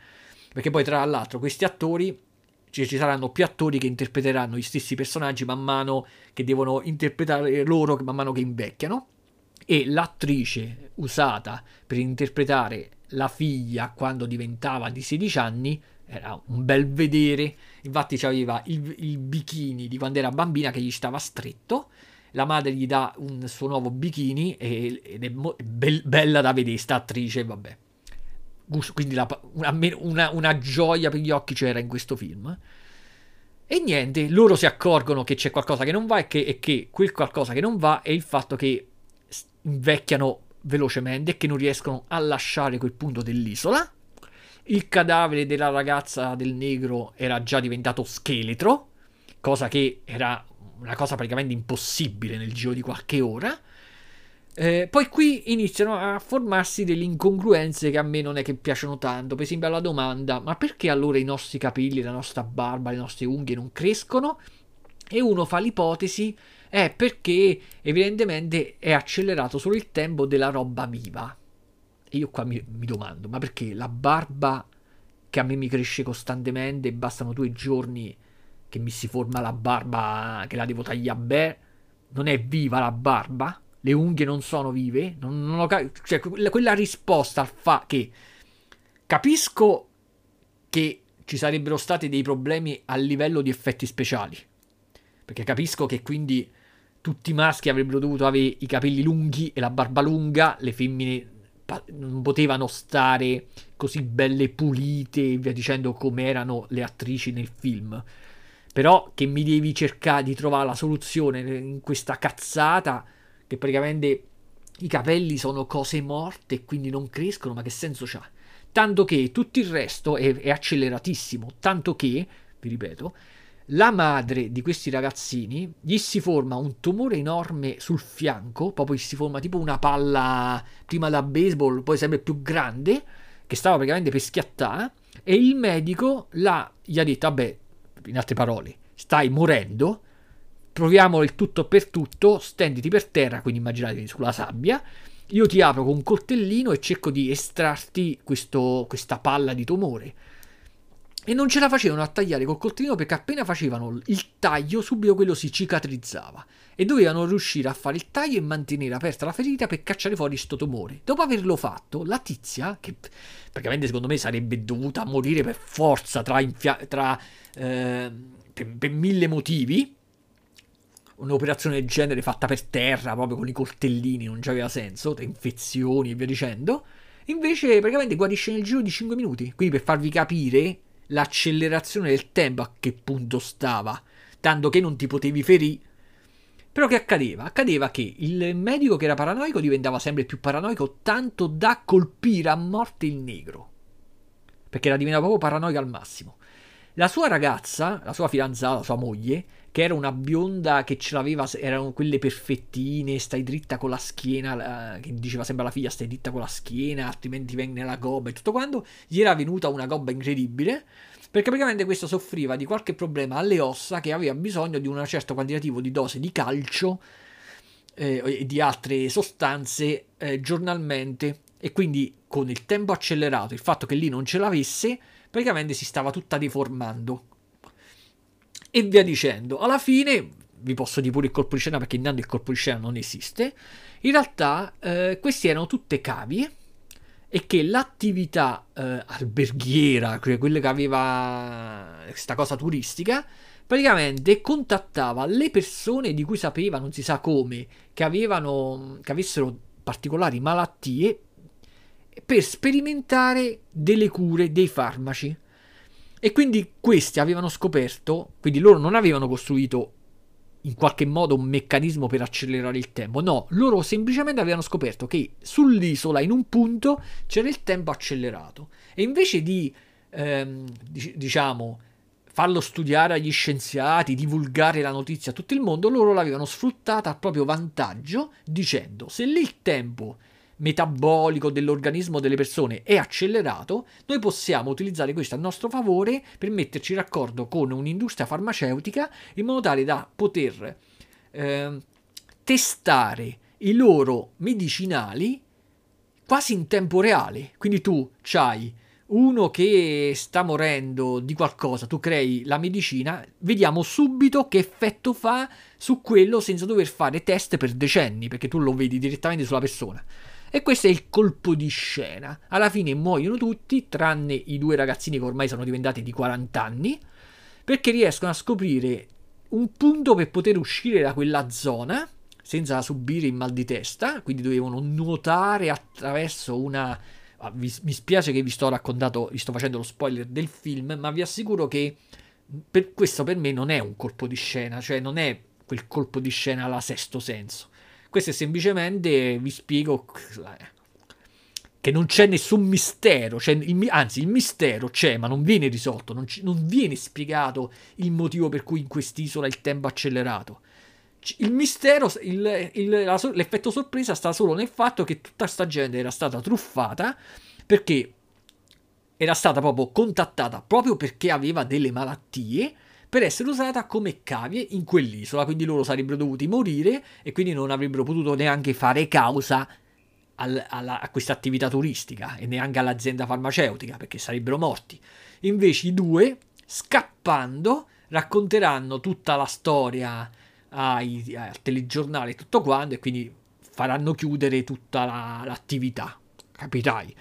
Perché poi tra l'altro questi attori cioè, ci saranno più attori che interpreteranno gli stessi personaggi man mano che devono interpretare loro man mano che invecchiano e l'attrice usata per interpretare la figlia quando diventava di 16 anni era un bel vedere, infatti aveva il, il bikini di quando era bambina che gli stava stretto, la madre gli dà un suo nuovo bikini ed è mo- be- bella da vedere sta attrice, vabbè. Quindi la, una, una, una gioia per gli occhi c'era in questo film. E niente, loro si accorgono che c'è qualcosa che non va e che, e che quel qualcosa che non va è il fatto che invecchiano velocemente e che non riescono a lasciare quel punto dell'isola. Il cadavere della ragazza del negro era già diventato scheletro, cosa che era una cosa praticamente impossibile nel giro di qualche ora. Eh, poi qui iniziano a formarsi delle incongruenze che a me non è che piacciono tanto. Per esempio, alla domanda: ma perché allora i nostri capelli, la nostra barba, le nostre unghie non crescono? E uno fa l'ipotesi è perché evidentemente è accelerato solo il tempo della roba viva. E io qua mi, mi domando, ma perché la barba che a me mi cresce costantemente, bastano due giorni che mi si forma la barba che la devo tagliare bene, non è viva la barba? Le unghie non sono vive? Non, non ho, cioè, quella risposta al fa che capisco che ci sarebbero stati dei problemi a livello di effetti speciali. Perché capisco che quindi tutti i maschi avrebbero dovuto avere i capelli lunghi e la barba lunga, le femmine non potevano stare così belle pulite e via dicendo come erano le attrici nel film. Però che mi devi cercare di trovare la soluzione in questa cazzata che praticamente i capelli sono cose morte e quindi non crescono, ma che senso c'ha? Tanto che tutto il resto è, è acceleratissimo, tanto che, vi ripeto, la madre di questi ragazzini gli si forma un tumore enorme sul fianco, proprio gli si forma tipo una palla prima da baseball, poi sempre più grande, che stava praticamente per schiattare, e il medico la, gli ha detto, vabbè, in altre parole, stai morendo, proviamo il tutto per tutto, stenditi per terra, quindi immaginatevi sulla sabbia, io ti apro con un coltellino e cerco di estrarti questo, questa palla di tumore. E non ce la facevano a tagliare col coltellino perché appena facevano il taglio subito quello si cicatrizzava e dovevano riuscire a fare il taglio e mantenere aperta la ferita per cacciare fuori questo tumore. Dopo averlo fatto, la tizia, che praticamente secondo me sarebbe dovuta morire per forza tra, infia- tra eh, per, per mille motivi, un'operazione del genere fatta per terra, proprio con i coltellini, non c'aveva senso, tra infezioni e via dicendo. Invece, praticamente guarisce nel giro di 5 minuti. Quindi, per farvi capire l'accelerazione del tempo a che punto stava, tanto che non ti potevi ferire. Però che accadeva? Accadeva che il medico che era paranoico diventava sempre più paranoico, tanto da colpire a morte il negro. Perché era diventato proprio paranoico al massimo. La sua ragazza, la sua fidanzata, la sua moglie, che era una bionda che ce l'aveva, erano quelle perfettine, stai dritta con la schiena, che diceva sempre alla figlia stai dritta con la schiena, altrimenti viene la gobba e tutto quanto, gli era venuta una gobba incredibile, perché praticamente questo soffriva di qualche problema alle ossa che aveva bisogno di un certo quantitativo di dose di calcio eh, e di altre sostanze eh, giornalmente. E quindi con il tempo accelerato, il fatto che lì non ce l'avesse, praticamente si stava tutta deformando e via dicendo. Alla fine, vi posso dire pure il colpo di scena perché intanto il colpo di scena non esiste, in realtà eh, questi erano tutte cavie e che l'attività eh, alberghiera, cioè quella che aveva questa cosa turistica, praticamente contattava le persone di cui sapeva, non si sa come, che avevano, che avessero particolari malattie per sperimentare delle cure, dei farmaci. E quindi questi avevano scoperto, quindi loro non avevano costruito in qualche modo un meccanismo per accelerare il tempo, no, loro semplicemente avevano scoperto che sull'isola in un punto c'era il tempo accelerato. E invece di, ehm, diciamo, farlo studiare agli scienziati, divulgare la notizia a tutto il mondo, loro l'avevano sfruttata a proprio vantaggio dicendo se lì il tempo metabolico dell'organismo delle persone è accelerato, noi possiamo utilizzare questo a nostro favore per metterci in raccordo con un'industria farmaceutica in modo tale da poter eh, testare i loro medicinali quasi in tempo reale. Quindi tu c'hai uno che sta morendo di qualcosa, tu crei la medicina, vediamo subito che effetto fa su quello senza dover fare test per decenni, perché tu lo vedi direttamente sulla persona. E questo è il colpo di scena. Alla fine muoiono tutti, tranne i due ragazzini che ormai sono diventati di 40 anni, perché riescono a scoprire un punto per poter uscire da quella zona senza subire il mal di testa, quindi dovevano nuotare attraverso una... Ah, vi, mi spiace che vi sto raccontando, vi sto facendo lo spoiler del film, ma vi assicuro che per questo per me non è un colpo di scena, cioè non è quel colpo di scena alla sesto senso. Questo è semplicemente, vi spiego, che non c'è nessun mistero, cioè il, anzi il mistero c'è ma non viene risolto, non, ci, non viene spiegato il motivo per cui in quest'isola il tempo è accelerato. Il mistero, il, il, la, l'effetto sorpresa sta solo nel fatto che tutta questa gente era stata truffata perché era stata proprio contattata proprio perché aveva delle malattie per essere usata come cavie in quell'isola, quindi loro sarebbero dovuti morire e quindi non avrebbero potuto neanche fare causa al, alla, a questa attività turistica e neanche all'azienda farmaceutica perché sarebbero morti. Invece i due, scappando, racconteranno tutta la storia ai, al telegiornale e tutto quanto e quindi faranno chiudere tutta la, l'attività. Capirai?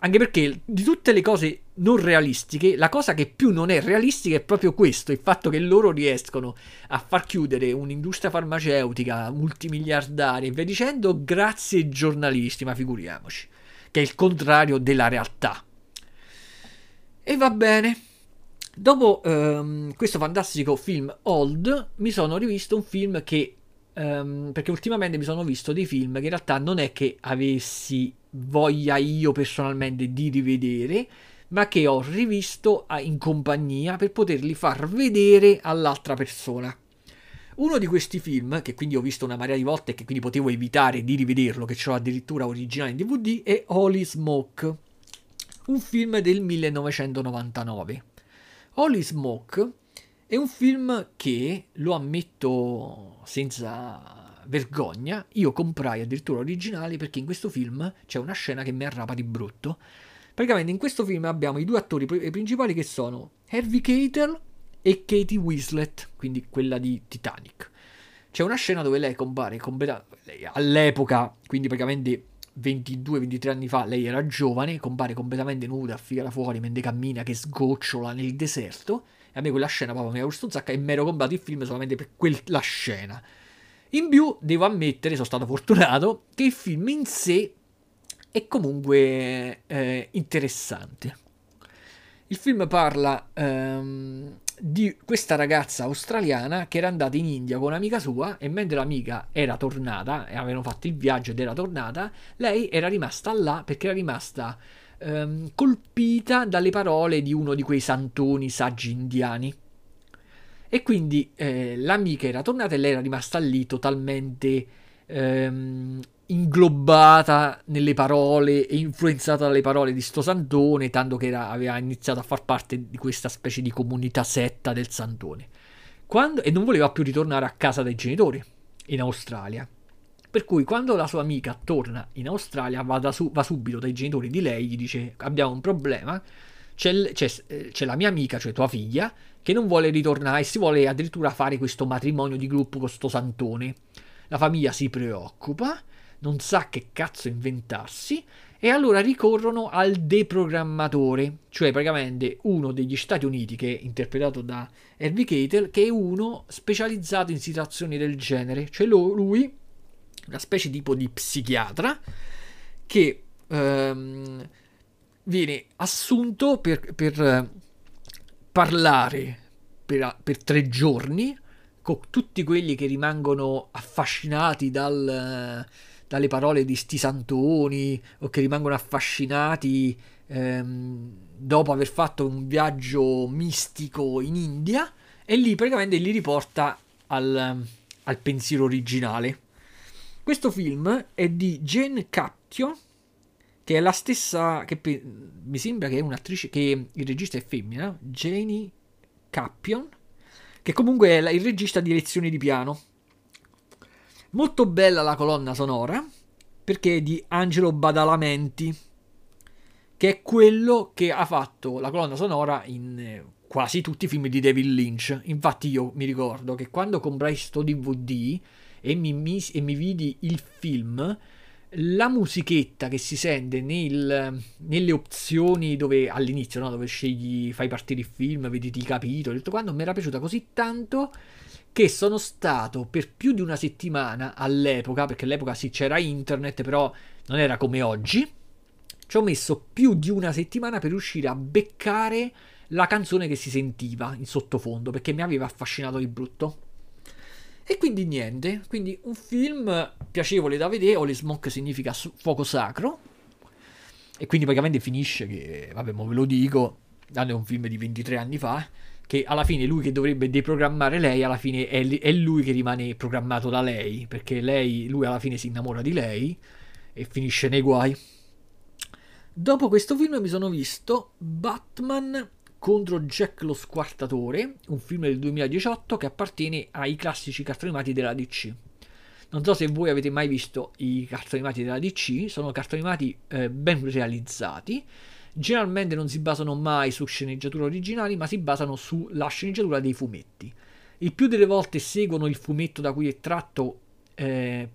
Anche perché di tutte le cose non realistiche, la cosa che più non è realistica è proprio questo, il fatto che loro riescono a far chiudere un'industria farmaceutica multimiliardaria e via dicendo grazie ai giornalisti, ma figuriamoci, che è il contrario della realtà. E va bene. Dopo um, questo fantastico film Old, mi sono rivisto un film che um, perché ultimamente mi sono visto dei film che in realtà non è che avessi voglia io personalmente di rivedere, ma che ho rivisto in compagnia per poterli far vedere all'altra persona. Uno di questi film, che quindi ho visto una marea di volte e che quindi potevo evitare di rivederlo, che ce addirittura originale in DVD, è Holy Smoke, un film del 1999. Holy Smoke è un film che, lo ammetto senza vergogna, io comprai addirittura originali perché in questo film c'è una scena che mi arrapa di brutto. Praticamente in questo film abbiamo i due attori principali che sono Harvey Keitel e Katie Winslet, quindi quella di Titanic. C'è una scena dove lei compare completa- all'epoca, quindi praticamente 22-23 anni fa, lei era giovane, compare completamente nuda, figa da fuori, mentre cammina, che sgocciola nel deserto. E a me quella scena proprio mi ha visto un sacco e mi ero comprato il film solamente per quella scena. In più, devo ammettere, sono stato fortunato, che il film in sé è comunque eh, interessante. Il film parla ehm, di questa ragazza australiana che era andata in India con un'amica sua e mentre l'amica era tornata e avevano fatto il viaggio ed era tornata, lei era rimasta là perché era rimasta ehm, colpita dalle parole di uno di quei santoni saggi indiani. E quindi eh, l'amica era tornata e lei era rimasta lì totalmente ehm, inglobata nelle parole e influenzata dalle parole di sto santone, tanto che era, aveva iniziato a far parte di questa specie di comunità setta del santone. Quando, e non voleva più ritornare a casa dai genitori in Australia. Per cui quando la sua amica torna in Australia va, su, va subito dai genitori di lei, gli dice abbiamo un problema, c'è, c'è, eh, c'è, la mia amica, cioè tua figlia, che non vuole ritornare e si vuole addirittura fare questo matrimonio di gruppo con sto santone. La famiglia si preoccupa non sa che cazzo inventarsi e allora ricorrono al deprogrammatore, cioè praticamente uno degli Stati Uniti che è interpretato da Harvey Keitel, che è uno specializzato in situazioni del genere, cioè lui, una specie tipo di psichiatra che ehm, viene assunto per, per parlare per, per tre giorni con tutti quelli che rimangono affascinati dal dalle parole di sti santoni o che rimangono affascinati ehm, dopo aver fatto un viaggio mistico in India e lì praticamente li riporta al, al pensiero originale. Questo film è di Jane Captio, che è la stessa che pe- mi sembra che è un'attrice che il regista è femmina, Janie Cappion, che comunque è la, il regista di lezioni di piano Molto bella la colonna sonora perché è di Angelo Badalamenti, che è quello che ha fatto la colonna sonora in eh, quasi tutti i film di David Lynch. Infatti io mi ricordo che quando comprai sto DVD e mi, mi, e mi vidi il film, la musichetta che si sente nel, nelle opzioni dove all'inizio, no, dove scegli, fai partire il film, vedi i capitoli, tutto quanto, mi era piaciuta così tanto che sono stato per più di una settimana all'epoca, perché all'epoca sì c'era internet, però non era come oggi. Ci ho messo più di una settimana per riuscire a beccare la canzone che si sentiva in sottofondo, perché mi aveva affascinato di brutto. E quindi niente, quindi un film piacevole da vedere, Holy Smoke significa fuoco sacro, e quindi praticamente finisce che, vabbè, mo ve lo dico, è un film di 23 anni fa, che alla fine lui che dovrebbe deprogrammare lei, alla fine è, è lui che rimane programmato da lei, perché lei, lui alla fine si innamora di lei e finisce nei guai. Dopo questo film mi sono visto Batman contro Jack lo Squartatore, un film del 2018 che appartiene ai classici cartoni animati della DC. Non so se voi avete mai visto i cartoni animati della DC, sono cartoni animati eh, ben realizzati generalmente non si basano mai su sceneggiature originali, ma si basano sulla sceneggiatura dei fumetti. Il più delle volte seguono il fumetto da cui è tratto eh,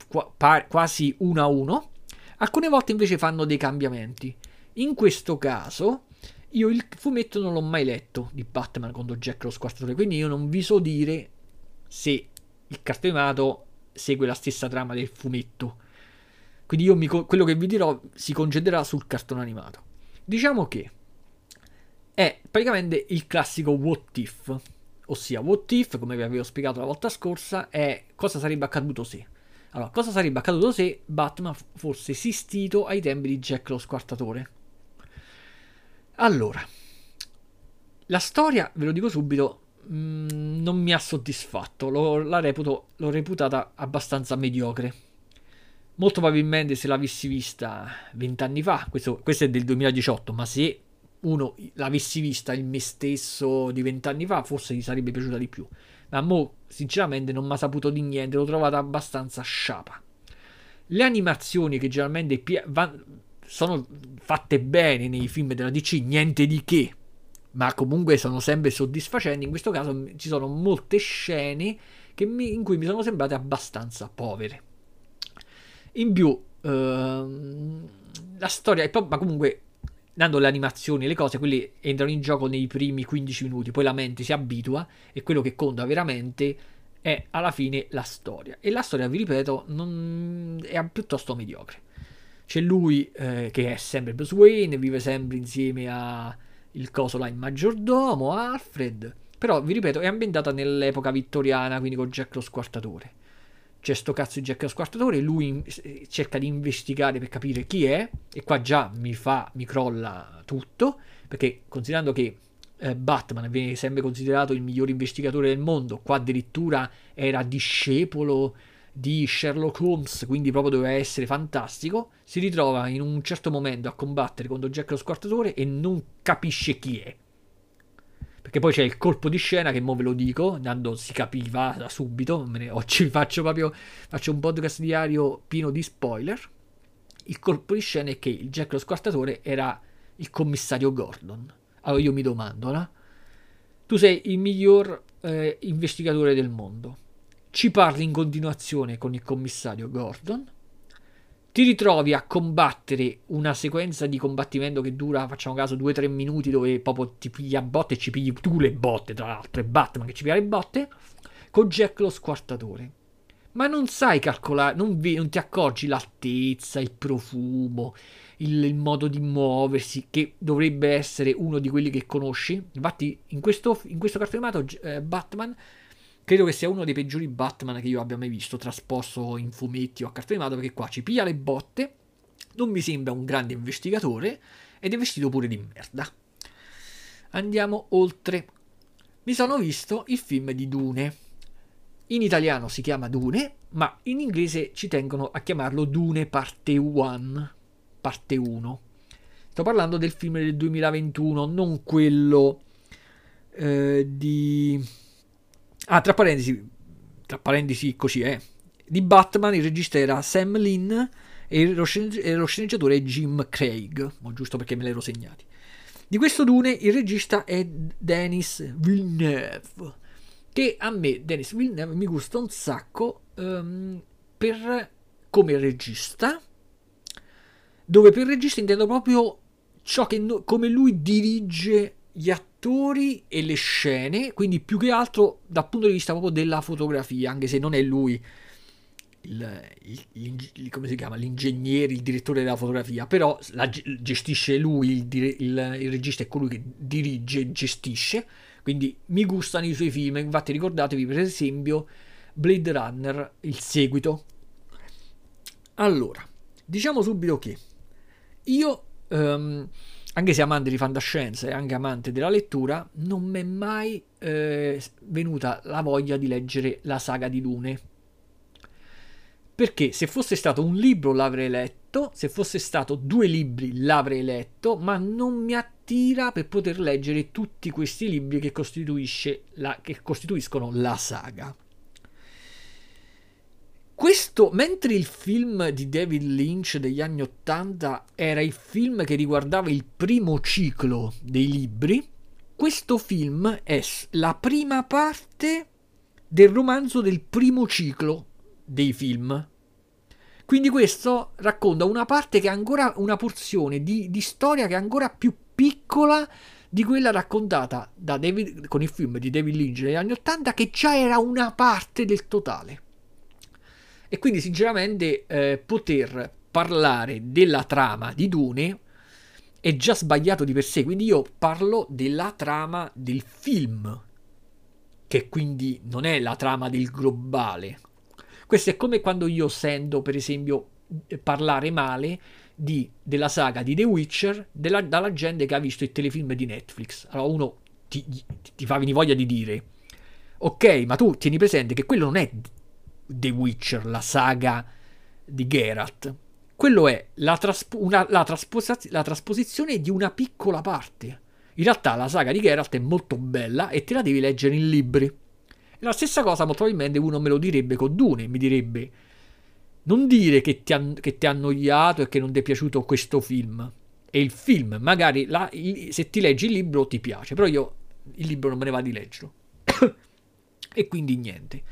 quasi uno a uno, alcune volte invece fanno dei cambiamenti. In questo caso, io il fumetto non l'ho mai letto di Batman contro Jack lo Squartatore, quindi io non vi so dire se il cartone animato segue la stessa trama del fumetto. Quindi io mi, quello che vi dirò si concederà sul cartone animato. Diciamo che è praticamente il classico what if, ossia what if, come vi avevo spiegato la volta scorsa, è cosa sarebbe accaduto se. Allora, cosa sarebbe accaduto se Batman fosse esistito ai tempi di Jack lo Squartatore? Allora, la storia, ve lo dico subito, mh, mm, non mi ha soddisfatto, la reputo, l'ho reputata abbastanza mediocre molto probabilmente se l'avessi vista vent'anni fa, questo, questo, è del 2018, ma se uno l'avessi vista il me stesso di vent'anni fa, forse gli sarebbe piaciuta di più. ma mo sinceramente non mi ha saputo di niente, l'ho trovata abbastanza sciapa. Le animazioni che generalmente sono fatte bene nei film della DC, niente di che, ma comunque sono sempre soddisfacenti. In questo caso ci sono molte scene mi, in cui mi sono sembrate abbastanza povere. In più, ehm, la storia, ma comunque dando le animazioni, le cose, quelli entrano in gioco nei primi 15 minuti, poi la mente si abitua e quello che conta veramente è alla fine la storia. E la storia, vi ripeto, non... è piuttosto mediocre. C'è lui eh, che è sempre Bruce Wayne, vive sempre insieme a il coso là, il maggiordomo, Alfred. Però, vi ripeto, è ambientata nell'epoca vittoriana, quindi con Jack lo squartatore. C'è sto cazzo di Jack lo squartatore, lui eh, cerca di investigare per capire chi è, e qua già mi fa, mi crolla tutto, perché considerando che eh, Batman viene sempre considerato il miglior investigatore del mondo, qua addirittura era discepolo di Sherlock Holmes, quindi proprio doveva essere fantastico, si ritrova in un certo momento a combattere contro Jack lo squartatore e non capisce chi è. Perché poi c'è il colpo di scena che mo ve lo dico, tanto si capiva da subito, ne, oggi faccio proprio faccio un podcast diario pieno di spoiler. Il colpo di scena è che il Jack lo squartatore era il commissario Gordon. Allora io mi domando, no? Tu sei il miglior eh, investigatore del mondo ci parli in continuazione con il commissario Gordon, ti ritrovi a combattere una sequenza di combattimento che dura, facciamo caso, 2-3 minuti dove proprio ti piglia botte e ci pigli tu le botte, tra l'altro è Batman che ci piglia le botte, con Jack lo squartatore. Ma non sai calcolare, non, vi, non ti accorgi l'altezza, il profumo, il, il, modo di muoversi, che dovrebbe essere uno di quelli che conosci. Infatti in questo, in questo cartone animato eh, Batman Credo che sia uno dei peggiori Batman che io abbia mai visto, trasposto in fumetti o a cartone animato, perché qua ci piglia le botte, non mi sembra un grande investigatore ed è vestito pure di merda. Andiamo oltre. Mi sono visto il film di Dune. In italiano si chiama Dune, ma in inglese ci tengono a chiamarlo Dune parte 1. Parte 1. Sto parlando del film del 2021, non quello eh, di Ah, tra parentesi, tra parentesi così è. Di Batman il regista era Sam Lynn e lo, sceneggiatore è Jim Craig, giusto perché me l'ero segnati. Di questo Dune il regista è Denis Villeneuve, che a me Denis Villeneuve mi gusta un sacco um, per come regista, dove per regista intendo proprio ciò che no, come lui dirige gli attori e le scene, quindi più che altro dal punto di vista proprio della fotografia, anche se non è lui il, il, il, come si chiama, l'ingegnere, il direttore della fotografia, però la, gestisce lui, il, il, regista è colui che dirige, gestisce, quindi mi gustano i suoi film, infatti ricordatevi per esempio Blade Runner, il seguito. Allora, diciamo subito che io... Um, anche se amante di fantascienza e anche amante della lettura, non mi è mai eh, venuta la voglia di leggere la saga di Dune. Perché se fosse stato un libro l'avrei letto, se fosse stato due libri l'avrei letto, ma non mi attira per poter leggere tutti questi libri che, che costituiscono la saga. Questo, mentre il film di David Lynch degli anni Ottanta era il film che riguardava il primo ciclo dei libri, questo film è la prima parte del romanzo del primo ciclo dei film. Quindi questo racconta una parte che è ancora una porzione di, di storia che è ancora più piccola di quella raccontata David, con il film di David Lynch degli anni Ottanta, che già era una parte del totale. E quindi sinceramente eh, poter parlare della trama di Dune è già sbagliato di per sé, quindi io parlo della trama del film, che quindi non è la trama del globale. Questo è come quando io sento, per esempio, parlare male di, della saga di The Witcher della, dalla gente che ha visto il telefilm di Netflix. Allora uno ti, ti, ti fa venire voglia di dire, ok, ma tu tieni presente che quello non è The Witcher, la saga di Geralt. Quello è la, traspo- una, la, trasposa- la trasposizione di una piccola parte. In realtà la saga di Geralt è molto bella e te la devi leggere in libri. la stessa cosa molto probabilmente uno me lo direbbe con Dune, mi direbbe non dire che ti ha, che ti ha annoiato e che non ti è piaciuto questo film. E il film, magari la, il, se ti leggi il libro ti piace, però io il libro non me ne va di leggerlo. e quindi niente.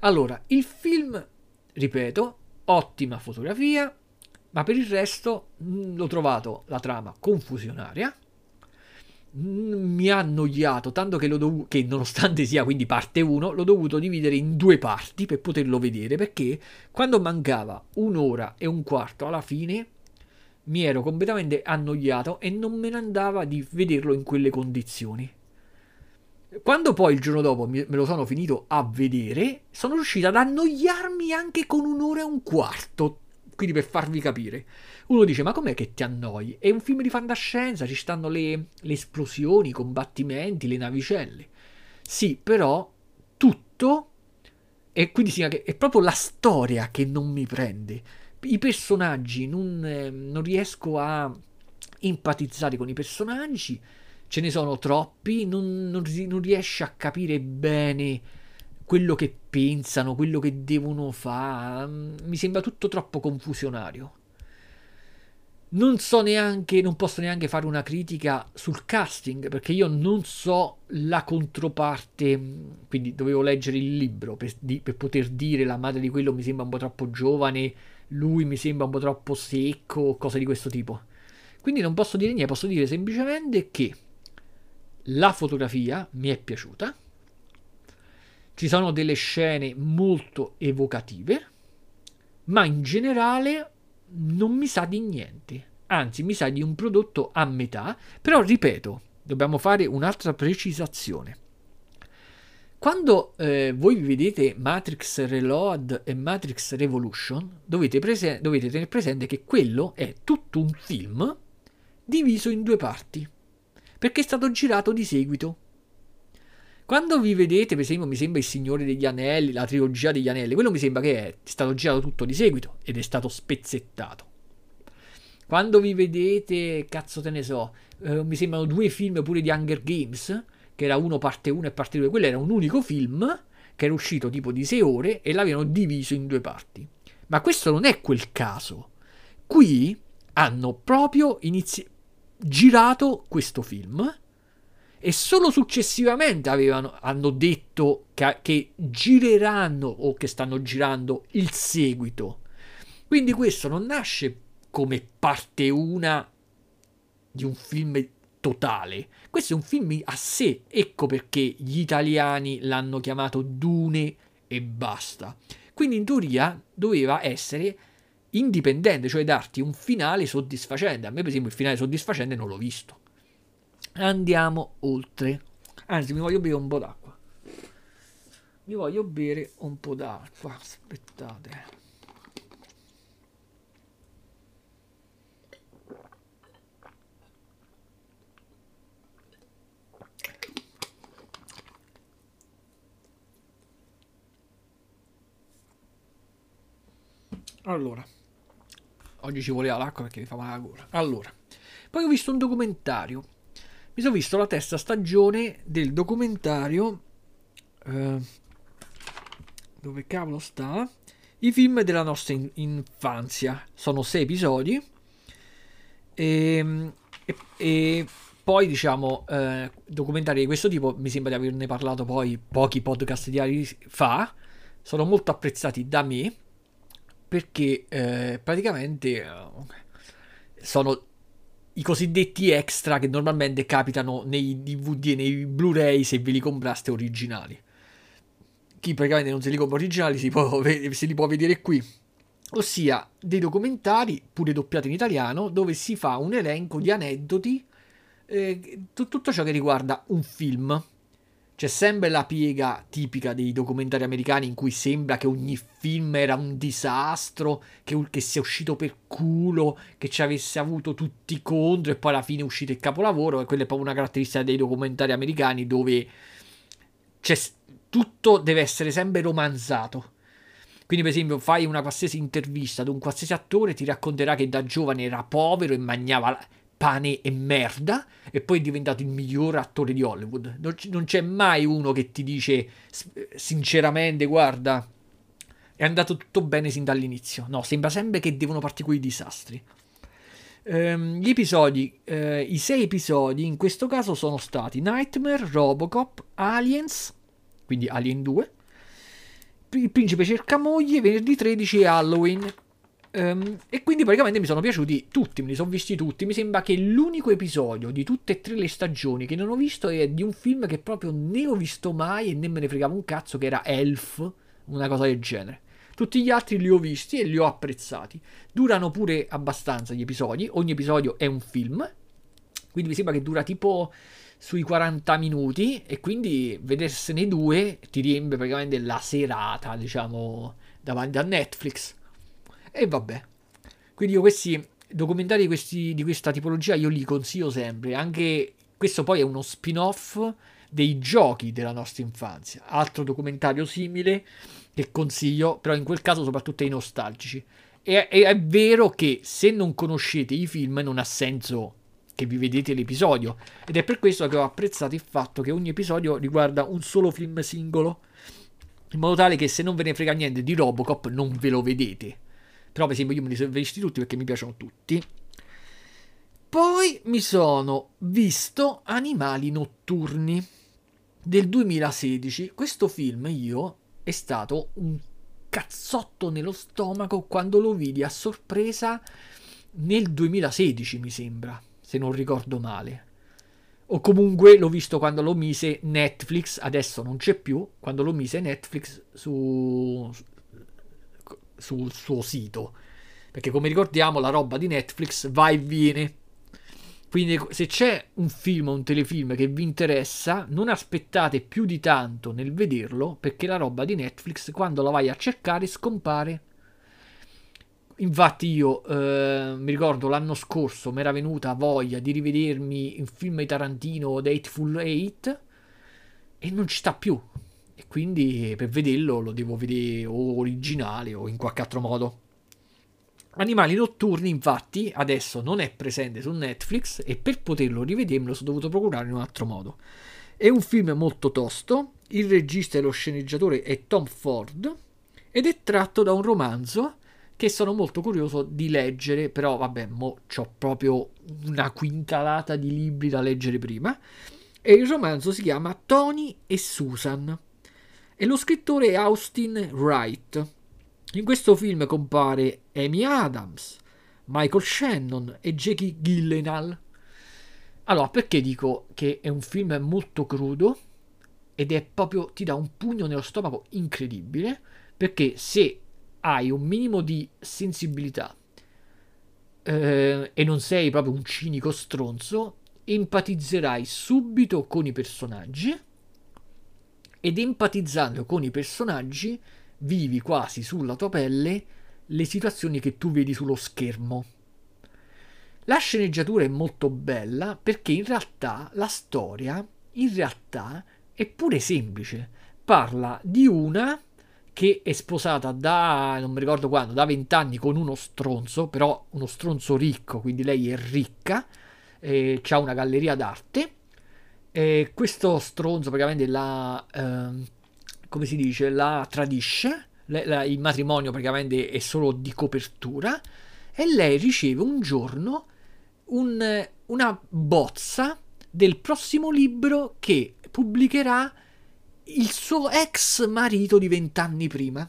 Allora, il film, ripeto, ottima fotografia, ma per il resto mh, l'ho trovato la trama confusionaria. Mi ha annoiato tanto che, dov- che nonostante sia quindi parte 1 l'ho dovuto dividere in due parti per poterlo vedere perché quando mancava un'ora e un quarto alla fine mi ero completamente annoiato e non me ne andava di vederlo in quelle condizioni quando poi il giorno dopo me lo sono finito a vedere sono riuscito ad annoiarmi anche con un'ora e un quarto quindi per farvi capire uno dice, ma com'è che ti annoi? È un film di fantascienza, ci stanno le, le esplosioni, i combattimenti, le navicelle. Sì, però tutto, e quindi sì, è proprio la storia che non mi prende. I personaggi, non, eh, non riesco a empatizzare con i personaggi, ce ne sono troppi, non, non, non riesci a capire bene quello che pensano, quello che devono fare. Mi sembra tutto troppo confusionario non so neanche, non posso neanche fare una critica sul casting perché io non so la controparte, quindi dovevo leggere il libro per, di, per, poter dire la madre di quello mi sembra un po' troppo giovane, lui mi sembra un po' troppo secco, cose di questo tipo. Quindi non posso dire niente, posso dire semplicemente che la fotografia mi è piaciuta, ci sono delle scene molto evocative, ma in generale non mi sa di niente, anzi mi sa di un prodotto a metà, però ripeto, dobbiamo fare un'altra precisazione. Quando eh, voi vedete Matrix Reload e Matrix Revolution, dovete, prese- dovete tenere presente che quello è tutto un film diviso in due parti, perché è stato girato di seguito. Quando vi vedete, per esempio, mi sembra Il Signore degli Anelli, la trilogia degli Anelli, quello mi sembra che è stato girato tutto di seguito ed è stato spezzettato. Quando vi vedete, cazzo te ne so, eh, mi sembrano due film pure di Hunger Games, che era uno parte 1 e parte 2, quello era un unico film che era uscito tipo di 6 ore e l'avevano diviso in due parti. Ma questo non è quel caso. Qui hanno proprio inizi- girato questo film e solo successivamente avevano, hanno detto che, che gireranno o che stanno girando il seguito. Quindi questo non nasce come parte una di un film totale. Questo è un film a sé, ecco perché gli italiani l'hanno chiamato Dune e basta. Quindi in teoria doveva essere indipendente, cioè darti un finale soddisfacente. A me per esempio il finale soddisfacente non l'ho visto. Andiamo oltre. Anzi, mi voglio bere un po' d'acqua. Mi voglio bere un po' d'acqua. Aspettate. Allora, oggi ci voleva l'acqua perché mi fa male la gola. Allora, poi ho visto un documentario. Mi sono visto la terza stagione del documentario eh, dove cavolo sta? I film della nostra in- infanzia. Sono sei episodi. E, ehm, e, e poi diciamo eh, documentari di questo tipo mi sembra di averne parlato poi pochi podcast diari fa. Sono molto apprezzati da me perché eh, praticamente eh, sono i cosiddetti extra che normalmente capitano nei DVD e nei Blu-ray se ve li compraste originali. Chi praticamente non se li compra originali si, può, se li può vedere qui. Ossia dei documentari, pure doppiati in italiano, dove si fa un elenco di aneddoti, eh, tutto ciò che riguarda un film. C'è sempre la piega tipica dei documentari americani in cui sembra che ogni film era un disastro, che, che sia uscito per culo, che ci avesse avuto tutti contro e poi alla fine è uscito il capolavoro. E quella è proprio una caratteristica dei documentari americani dove tutto deve essere sempre romanzato. Quindi, per esempio, fai una qualsiasi intervista ad un qualsiasi attore, ti racconterà che da giovane era povero e mangiava pane e merda e poi è diventato il miglior attore di Hollywood. Non, c- non c'è mai uno che ti dice sinceramente, guarda, è andato tutto bene sin dall'inizio. No, sembra sempre che devono partire quei disastri. Um, gli episodi, uh, i sei episodi in questo caso sono stati Nightmare, Robocop, Aliens, quindi Alien 2, Il principe cerca moglie, venerdì 13 e Halloween. Um, e quindi praticamente mi sono piaciuti tutti, me li sono visti tutti. Mi sembra che l'unico episodio di tutte e tre le stagioni che non ho visto è di un film che proprio ne ho visto mai e né me ne fregava un cazzo, che era Elf, una cosa del genere. Tutti gli altri li ho visti e li ho apprezzati. Durano pure abbastanza gli episodi, ogni episodio è un film, quindi mi sembra che dura tipo sui 40 minuti e quindi vedersene due ti riempie praticamente la serata, diciamo, davanti a Netflix. E vabbè. Quindi io questi documentari questi, di questa tipologia io li consiglio sempre, anche questo poi è uno spin-off dei giochi della nostra infanzia. Altro documentario simile che consiglio, però in quel caso soprattutto ai nostalgici. E, e è vero che se non conoscete i film non ha senso che vi vedete l'episodio ed è per questo che ho apprezzato il fatto che ogni episodio riguarda un solo film singolo in modo tale che se non ve ne frega niente di Robocop non ve lo vedete però per esempio io me li sono visti tutti perché mi piacciono tutti poi mi sono visto Animali notturni del 2016 questo film io è stato un cazzotto nello stomaco quando lo vidi a sorpresa nel 2016, mi sembra, se non ricordo male. O comunque l'ho visto quando lo mise Netflix, adesso non c'è più, quando lo mise Netflix su, sul suo sito. Perché come ricordiamo la roba di Netflix va e viene. Quindi se c'è un film o un telefilm che vi interessa, non aspettate più di tanto nel vederlo perché la roba di Netflix quando la vai a cercare scompare. Infatti io eh, mi ricordo l'anno scorso mi era venuta voglia di rivedermi un film di Tarantino, The Eightful Eight, e non ci sta più. E quindi per vederlo lo devo vedere o originale o in qualche altro modo. Animali notturni, infatti, adesso non è presente su Netflix e per poterlo rivedere me lo sono dovuto procurare in un altro modo. È un film molto tosto, il regista e lo sceneggiatore è Tom Ford ed è tratto da un romanzo che sono molto curioso di leggere, però vabbè, mo ho proprio una quintalata di libri da leggere prima. E il romanzo si chiama Tony e Susan e lo scrittore Austin Wright. In questo film compare Amy Adams, Michael Shannon e Jackie Gyllenhaal. Allora, perché dico che è un film molto crudo ed è proprio ti dà un pugno nello stomaco incredibile, perché se hai un minimo di sensibilità eh, e non sei proprio un cinico stronzo, empatizzerai subito con i personaggi ed empatizzando con i personaggi vivi quasi sulla tua pelle le situazioni che tu vedi sullo schermo. La sceneggiatura è molto bella perché in realtà la storia, in realtà, è pure semplice. Parla di una che è sposata da, non mi ricordo quando, da vent'anni con uno stronzo, però uno stronzo ricco, quindi lei è ricca, eh, ha una galleria d'arte. E questo stronzo praticamente la... Eh, come si dice, la tradisce, le, la, il matrimonio praticamente è solo di copertura e lei riceve un giorno un, una bozza del prossimo libro che pubblicherà il suo ex marito di vent'anni prima.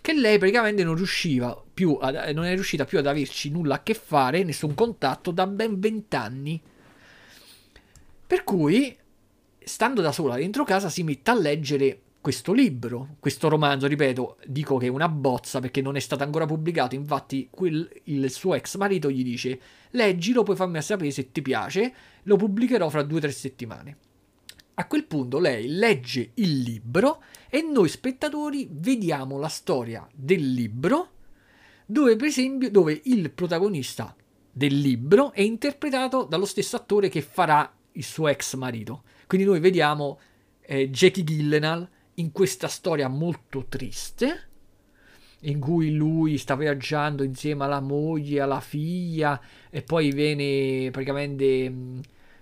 Che lei praticamente non riusciva più ad, non è riuscita più ad averci nulla a che fare, nessun contatto da ben vent'anni. Per cui, stando da sola dentro casa, si mette a leggere questo libro, questo romanzo, ripeto, dico che è una bozza perché non è stato ancora pubblicato, infatti quel, il suo ex marito gli dice leggilo, poi fammi sapere se ti piace, lo pubblicherò fra due o tre settimane. A quel punto lei legge il libro e noi spettatori vediamo la storia del libro dove per esempio dove il protagonista del libro è interpretato dallo stesso attore che farà il suo ex marito. Quindi noi vediamo eh, Jackie Gyllenhaal in questa storia molto triste in cui lui sta viaggiando insieme alla moglie, alla figlia e poi viene praticamente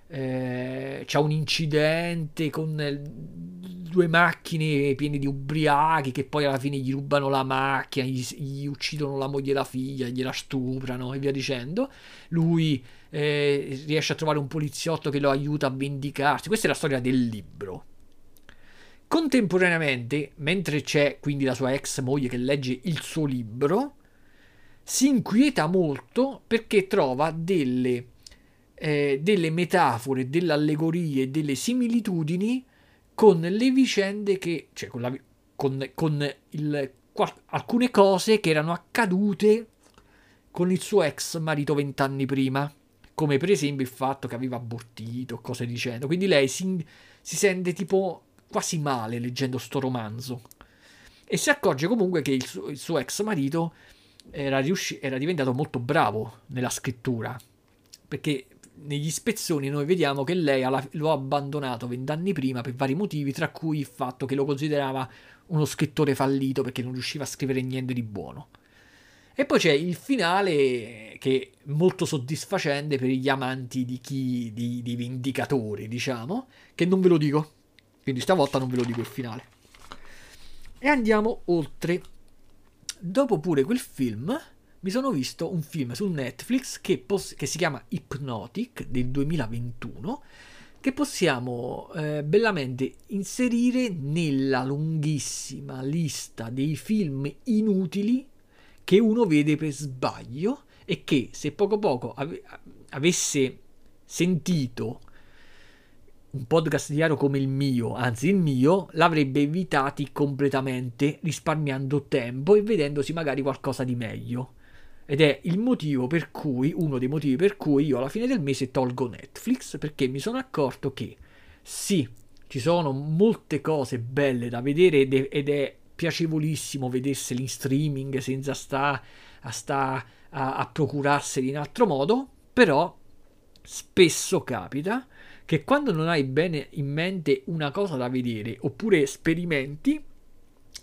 eh, c'è un incidente con eh, due macchine piene di ubriachi che poi alla fine gli rubano la macchina, gli, gli uccidono la moglie e la figlia, gliela stuprano e via dicendo. Lui eh, riesce a trovare un poliziotto che lo aiuta a vendicarsi. Questa è la storia del libro. Contemporaneamente, mentre c'è quindi la sua ex moglie che legge il suo libro, si inquieta molto perché trova delle, eh, delle metafore, delle allegorie, delle similitudini con le vicende che, cioè con, la, con, con il, qual, alcune cose che erano accadute con il suo ex marito vent'anni prima, come per esempio il fatto che aveva abortito, cose dicendo. Quindi lei si, si sente tipo quasi male leggendo sto romanzo. E si accorge comunque che il suo, il suo ex marito era, riusci- era diventato molto bravo nella scrittura. Perché negli spezzoni noi vediamo che lei alla, lo ha abbandonato vent'anni prima per vari motivi, tra cui il fatto che lo considerava uno scrittore fallito perché non riusciva a scrivere niente di buono. E poi c'è il finale che è molto soddisfacente per gli amanti di chi, di, di vendicatori, diciamo, che non ve lo dico quindi stavolta non ve lo dico il finale. E andiamo oltre. Dopo pure quel film, mi sono visto un film su Netflix che, pos- che si chiama Hypnotic del 2021 che possiamo eh, bellamente inserire nella lunghissima lista dei film inutili che uno vede per sbaglio e che se poco poco ave- avesse sentito un podcast diario come il mio, anzi il mio, l'avrebbe evitati completamente, risparmiando tempo e vedendosi magari qualcosa di meglio. Ed è il motivo per cui, uno dei motivi per cui io alla fine del mese tolgo Netflix, perché mi sono accorto che sì, ci sono molte cose belle da vedere ed è, ed è piacevolissimo vederseli in streaming senza sta a, sta a, a procurarseli in altro modo, però spesso capita che quando non hai bene in mente una cosa da vedere oppure sperimenti,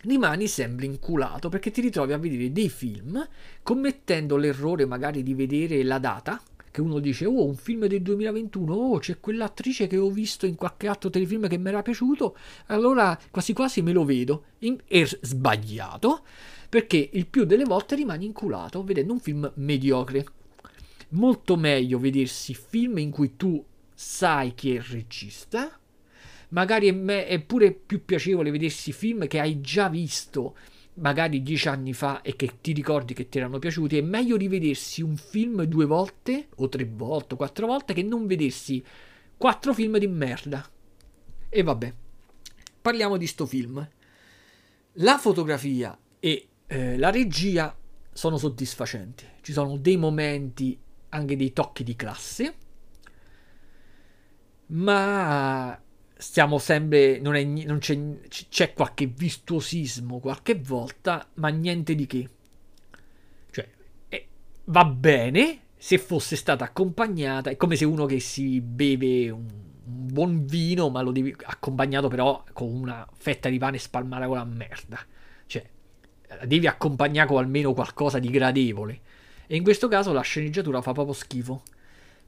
rimani sempre inculato perché ti ritrovi a vedere dei film commettendo l'errore magari di vedere la data che uno dice oh un film del 2021 oh c'è quell'attrice che ho visto in qualche altro telefilm che mi era piaciuto. Allora quasi quasi me lo vedo. In- è sbagliato perché il più delle volte rimani inculato vedendo un film mediocre. Molto meglio vedersi film in cui tu sai chi è il regista. Magari è, me- è pure più piacevole vedersi film che hai già visto magari dieci anni fa e che ti ricordi che ti erano piaciuti. È meglio rivedersi un film due volte, o tre volte, o quattro volte, che non vedersi quattro film di merda. E vabbè, parliamo di sto film. La fotografia e eh, la regia sono soddisfacenti. Ci sono dei momenti, anche dei tocchi di classe ma stiamo sempre non, è, non c'è, c'è, qualche virtuosismo qualche volta ma niente di che. Cioè eh, va bene se fosse stata accompagnata è come se uno che si beve un, un buon vino ma lo devi accompagnato però con una fetta di pane spalmata con la merda. Cioè devi accompagnare con almeno qualcosa di gradevole. E in questo caso la sceneggiatura fa proprio schifo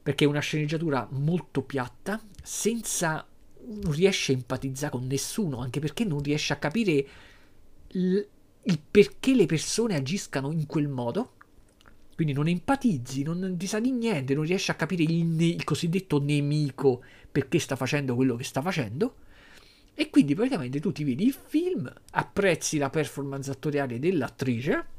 perché è una sceneggiatura molto piatta, senza non riesce a empatizzare con nessuno, anche perché non riesce a capire il, perché le persone agiscano in quel modo. Quindi non empatizzi, non ti sa di niente, non riesci a capire il, ne- il cosiddetto nemico perché sta facendo quello che sta facendo. E quindi praticamente tu ti vedi il film, apprezzi la performance attoriale dell'attrice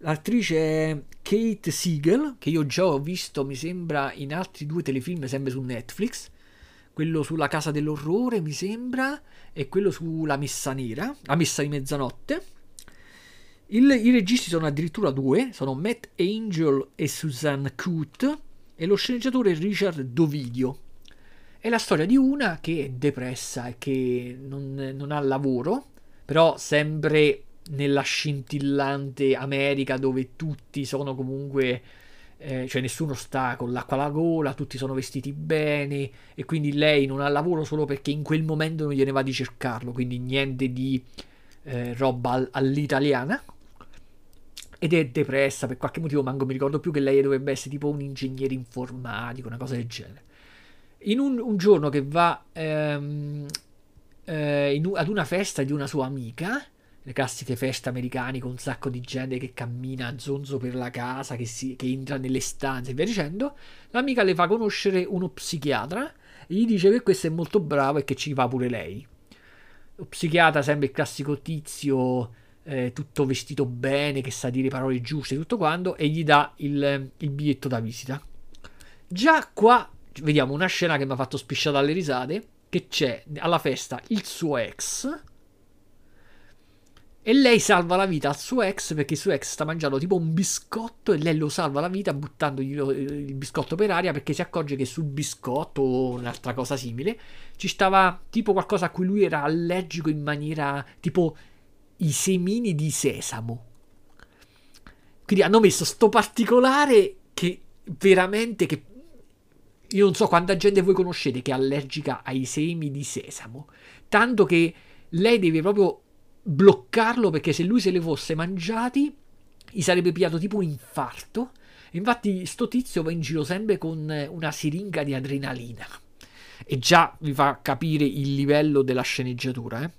L'attrice è Kate Siegel, che io già ho visto, mi sembra, in altri due telefilm sempre su Netflix. Quello sulla Casa dell'Orrore, mi sembra, e quello sulla Messa Nera, la Messa di Mezzanotte. Il, I registi sono addirittura due, sono Matt Angel e Suzanne Coote, e lo sceneggiatore Richard Dovidio. È la storia di una che è depressa e che non, non ha lavoro, però sempre nella scintillante America dove tutti sono comunque eh, cioè nessuno sta con l'acqua alla gola, tutti sono vestiti bene e quindi lei non ha lavoro solo perché in quel momento non gliene va di cercarlo, quindi niente di eh, roba all'italiana ed è depressa per qualche motivo, manco mi ricordo più che lei dovrebbe essere tipo un ingegnere informatico, una cosa del genere. In un, un giorno che va ehm, eh, in, ad una festa di una sua amica, le classiche feste americane con un sacco di gente che cammina a zonzo per la casa, che, si, che entra nelle stanze e via dicendo, l'amica le fa conoscere uno psichiatra e gli dice che questo è molto bravo e che ci va pure lei. Lo psichiatra sembra il classico tizio eh, tutto vestito bene, che sa dire parole giuste, tutto quanto, e gli dà il, il biglietto da visita. Già qua vediamo una scena che mi ha fatto spisciare dalle risate, che c'è alla festa il suo ex, e lei salva la vita al suo ex perché il suo ex sta mangiando tipo un biscotto e lei lo salva la vita buttandogli il biscotto per aria perché si accorge che sul biscotto o un'altra cosa simile ci stava tipo qualcosa a cui lui era allergico in maniera tipo i semini di sesamo. Quindi hanno messo sto particolare che veramente che io non so quanta gente voi conoscete che è allergica ai semi di sesamo, tanto che lei deve proprio bloccarlo perché se lui se li fosse mangiati gli sarebbe pigliato tipo un infarto. Infatti sto tizio va in giro sempre con una siringa di adrenalina. E già vi fa capire il livello della sceneggiatura, eh?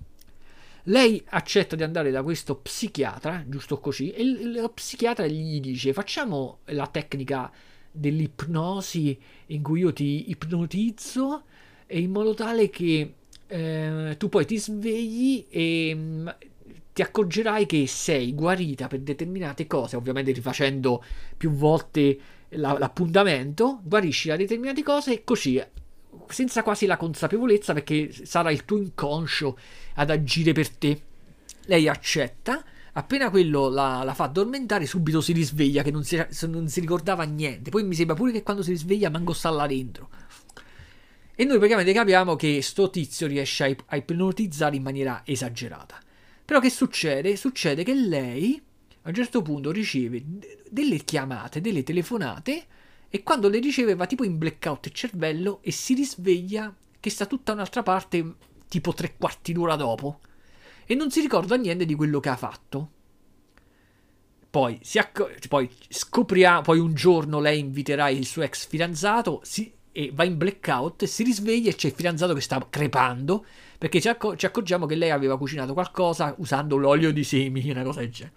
Lei accetta di andare da questo psichiatra, giusto così, e lo psichiatra gli dice facciamo la tecnica dell'ipnosi in cui io ti ipnotizzo in modo tale che eh, tu poi ti svegli e mm, ti accorgerai che sei guarita per determinate cose, ovviamente rifacendo più volte la, l'appuntamento, guarisci da determinate cose e così senza quasi la consapevolezza perché sarà il tuo inconscio ad agire per te. Lei accetta, appena quello la, la fa addormentare, subito si risveglia che non si, non si, ricordava niente. Poi mi sembra pure che quando si risveglia manco sta là dentro. E noi praticamente capiamo che sto tizio riesce a, a ipnotizzare in maniera esagerata. Però che succede? Succede che lei a un certo punto riceve delle chiamate, delle telefonate e quando le riceve va tipo in blackout il cervello e si risveglia che sta tutta un'altra parte tipo tre quarti d'ora dopo e non si ricorda niente di quello che ha fatto. Poi, acc- poi scopriamo, poi un giorno lei inviterà il suo ex fidanzato si- e va in blackout, si risveglia e c'è il fidanzato che sta crepando perché ci, acc- ci accorgiamo che lei aveva cucinato qualcosa usando l'olio di semi, una cosa del genere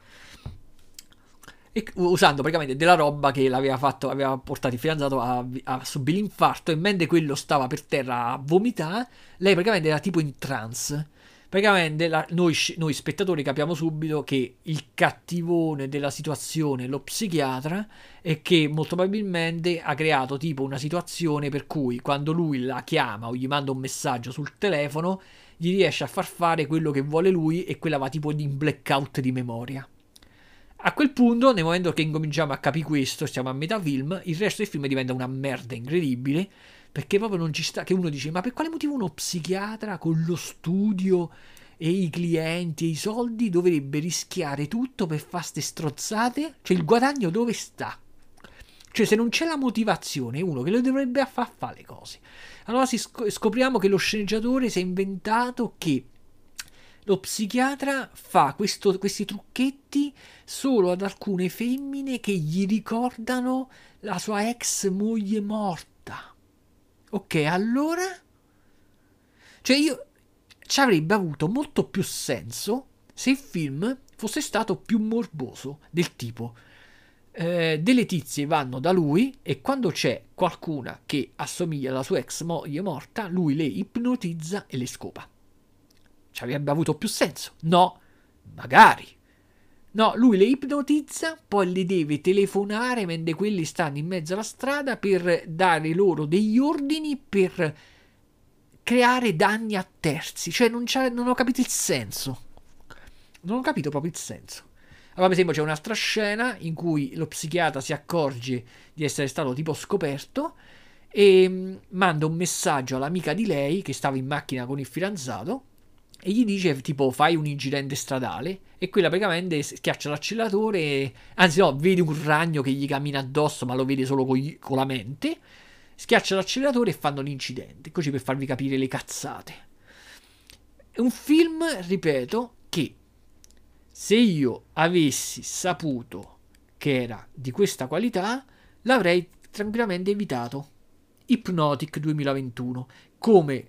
e, usando praticamente della roba che l'aveva fatto, aveva portato il fidanzato a, a subire l'infarto e mentre quello stava per terra a vomitare, lei praticamente era tipo in trance. Praticamente la, noi, noi, spettatori capiamo subito che il cattivone della situazione, lo psichiatra, è che molto probabilmente ha creato tipo una situazione per cui quando lui la chiama o gli manda un messaggio sul telefono, gli riesce a far fare quello che vuole lui e quella va tipo in blackout di memoria. A quel punto, nel momento che incominciamo a capire questo, siamo a metà film, il resto del film diventa una merda incredibile, perché proprio non ci sta, che uno dice, ma per quale motivo uno psichiatra con lo studio e i clienti e i soldi dovrebbe rischiare tutto per fare ste strozzate? Cioè il guadagno dove sta? Cioè se non c'è la motivazione, uno che lo dovrebbe far fare le cose. Allora scopriamo che lo sceneggiatore si è inventato che lo psichiatra fa questo, questi trucchetti solo ad alcune femmine che gli ricordano la sua ex moglie morta. Ok, allora? Cioè io ci avrebbe avuto molto più senso se il film fosse stato più morboso, del tipo eh, delle tizie vanno da lui e quando c'è qualcuna che assomiglia alla sua ex moglie morta, lui le ipnotizza e le scopa ci avrebbe avuto più senso. No, magari. No, lui le ipnotizza, poi le deve telefonare mentre quelli stanno in mezzo alla strada per dare loro degli ordini per creare danni a terzi. Cioè, non, non ho capito il senso. Non ho capito proprio il senso. Allora, per esempio, c'è un'altra scena in cui lo psichiatra si accorge di essere stato tipo scoperto e mm, manda un messaggio all'amica di lei che stava in macchina con il fidanzato e gli dice tipo fai un incidente stradale e quella praticamente schiaccia l'acceleratore, anzi no, vede un ragno che gli cammina addosso ma lo vede solo con, gli, con la mente, schiaccia l'acceleratore e fanno l'incidente, così per farvi capire le cazzate. È un film, ripeto, che se io avessi saputo che era di questa qualità, l'avrei tranquillamente evitato. Hypnotic 2021. Come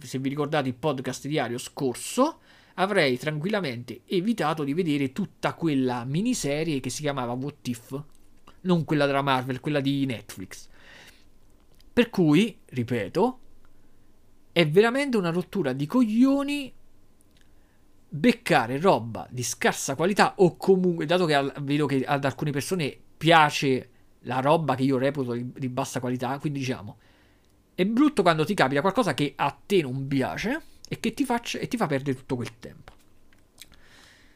se vi ricordate il podcast diario scorso, avrei tranquillamente evitato di vedere tutta quella miniserie che si chiamava What If, non quella della Marvel, quella di Netflix. Per cui, ripeto, è veramente una rottura di coglioni beccare roba di scarsa qualità o comunque, dato che vedo che ad alcune persone piace la roba che io reputo di, di bassa qualità, quindi diciamo, è brutto quando ti capita qualcosa che a te non piace e che ti, faccia, e ti fa perdere tutto quel tempo.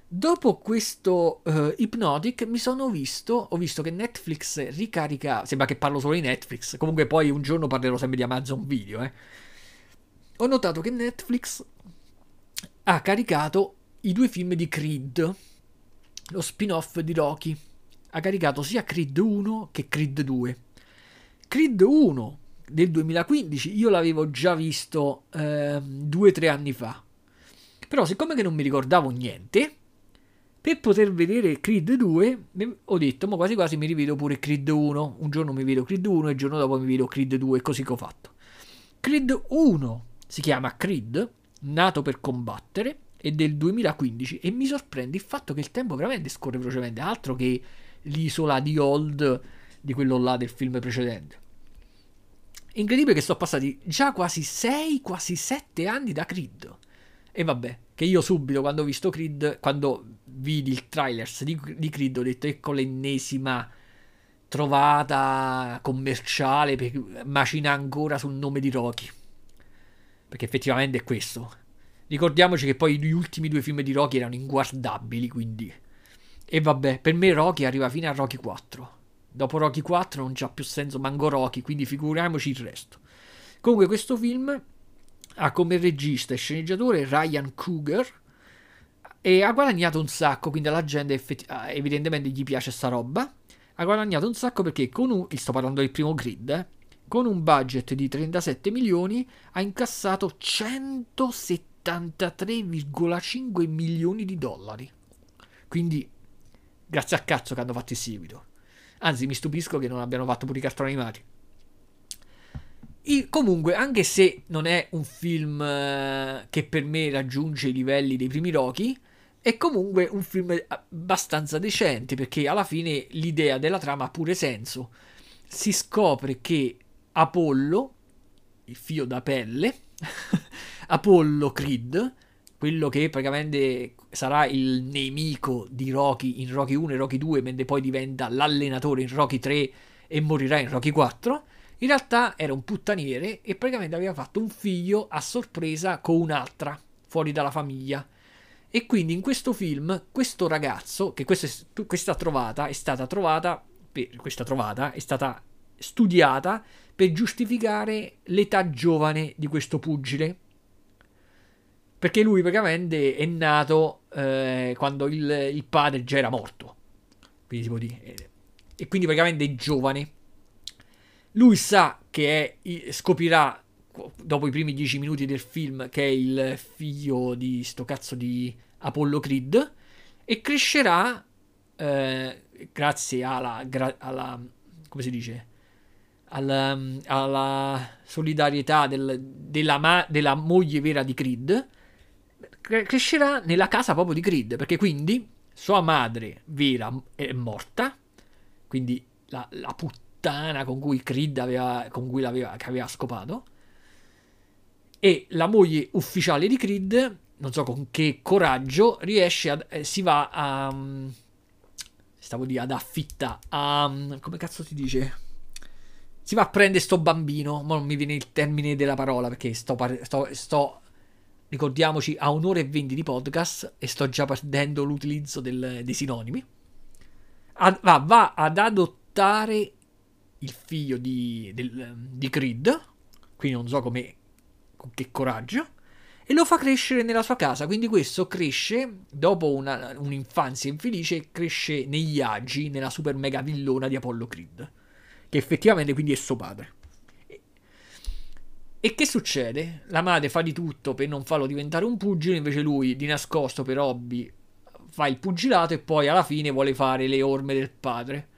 Dopo questo uh, Hypnotic mi sono visto, ho visto che Netflix ricarica, sembra che parlo solo di Netflix, comunque poi un giorno parlerò sempre di Amazon Video, eh. Ho notato che Netflix ha caricato i due film di Creed, lo spin-off di Rocky. Ha caricato sia Creed 1 che Creed 2. Creed 1 del 2015 io l'avevo già visto eh, due o tre anni fa. Però siccome che non mi ricordavo niente, per poter vedere Creed 2 ho detto, ma quasi quasi mi rivedo pure Creed 1. Un giorno mi vedo Creed 1 e il giorno dopo mi vedo Creed 2, così che ho fatto. Creed 1 si chiama Creed, nato per combattere, è del 2015 e mi sorprende il fatto che il tempo veramente scorre velocemente, altro che l'isola di Old di quello là del film precedente. Incredibile che sono passati già quasi 6, quasi 7 anni da Creed. E vabbè, che io subito quando ho visto Creed, quando vidi il trailer di, di Creed, ho detto ecco l'ennesima trovata commerciale per macina ancora sul nome di Rocky. Perché effettivamente è questo. Ricordiamoci che poi gli ultimi due film di Rocky erano inguardabili, quindi... E vabbè, per me Rocky arriva fino a Rocky 4. Dopo Rocky 4 non c'ha più senso manco Rocky, quindi figuriamoci il resto. Comunque questo film ha come regista e sceneggiatore Ryan Cougar e ha guadagnato un sacco, quindi alla gente effetti- ah, evidentemente gli piace sta roba. Ha guadagnato un sacco perché con un... sto parlando del primo grid, eh, con un budget di 37 milioni ha incassato 173,5 milioni di dollari. Quindi grazie a cazzo che hanno fatto il seguito. Anzi, mi stupisco che non abbiano fatto pure i cartoni animati. I, comunque, anche se non è un film eh, che per me raggiunge i livelli dei primi Rocky, è comunque un film abbastanza decente perché alla fine l'idea della trama ha pure senso. Si scopre che Apollo, il figlio da pelle, Apollo Creed, quello che praticamente sarà il nemico di Rocky in Rocky 1 e Rocky 2, mentre poi diventa l'allenatore in Rocky 3 e morirà in Rocky 4. In realtà era un puttaniere e praticamente aveva fatto un figlio a sorpresa con un'altra, fuori dalla famiglia. E quindi in questo film, questo ragazzo, che questa, questa trovata è stata trovata, per, questa trovata è stata studiata per giustificare l'età giovane di questo pugile perché lui praticamente è nato eh, quando il, il, padre già era morto. Quindi si può dire. E quindi praticamente è giovane. Lui sa che è, scoprirà dopo i primi dieci minuti del film che è il figlio di sto cazzo di Apollo Creed e crescerà eh, grazie alla, gra- alla, come si dice alla, alla solidarietà del, della, ma- della moglie vera di Creed crescerà nella casa proprio di Creed, perché quindi sua madre vera è morta, quindi la, la puttana con cui Creed aveva, con cui l'aveva, aveva scopato, e la moglie ufficiale di Creed, non so con che coraggio, riesce a, eh, si va a... Um, stavo di ad affitta a... Um, come cazzo si dice? Si va a prendere sto bambino, ma non mi viene il termine della parola perché sto, sto, sto ricordiamoci, a un'ora e venti di podcast e sto già perdendo l'utilizzo del, dei sinonimi. A, va, va, ad adottare il figlio di, del, di Creed, quindi non so come, con che coraggio, e lo fa crescere nella sua casa. Quindi questo cresce, dopo una, un'infanzia infelice, cresce negli agi, nella super mega villona di Apollo Creed, che effettivamente quindi è suo padre. E che succede? La madre fa di tutto per non farlo diventare un pugile, invece lui, di nascosto per hobby, fa il pugilato e poi alla fine vuole fare le orme del padre.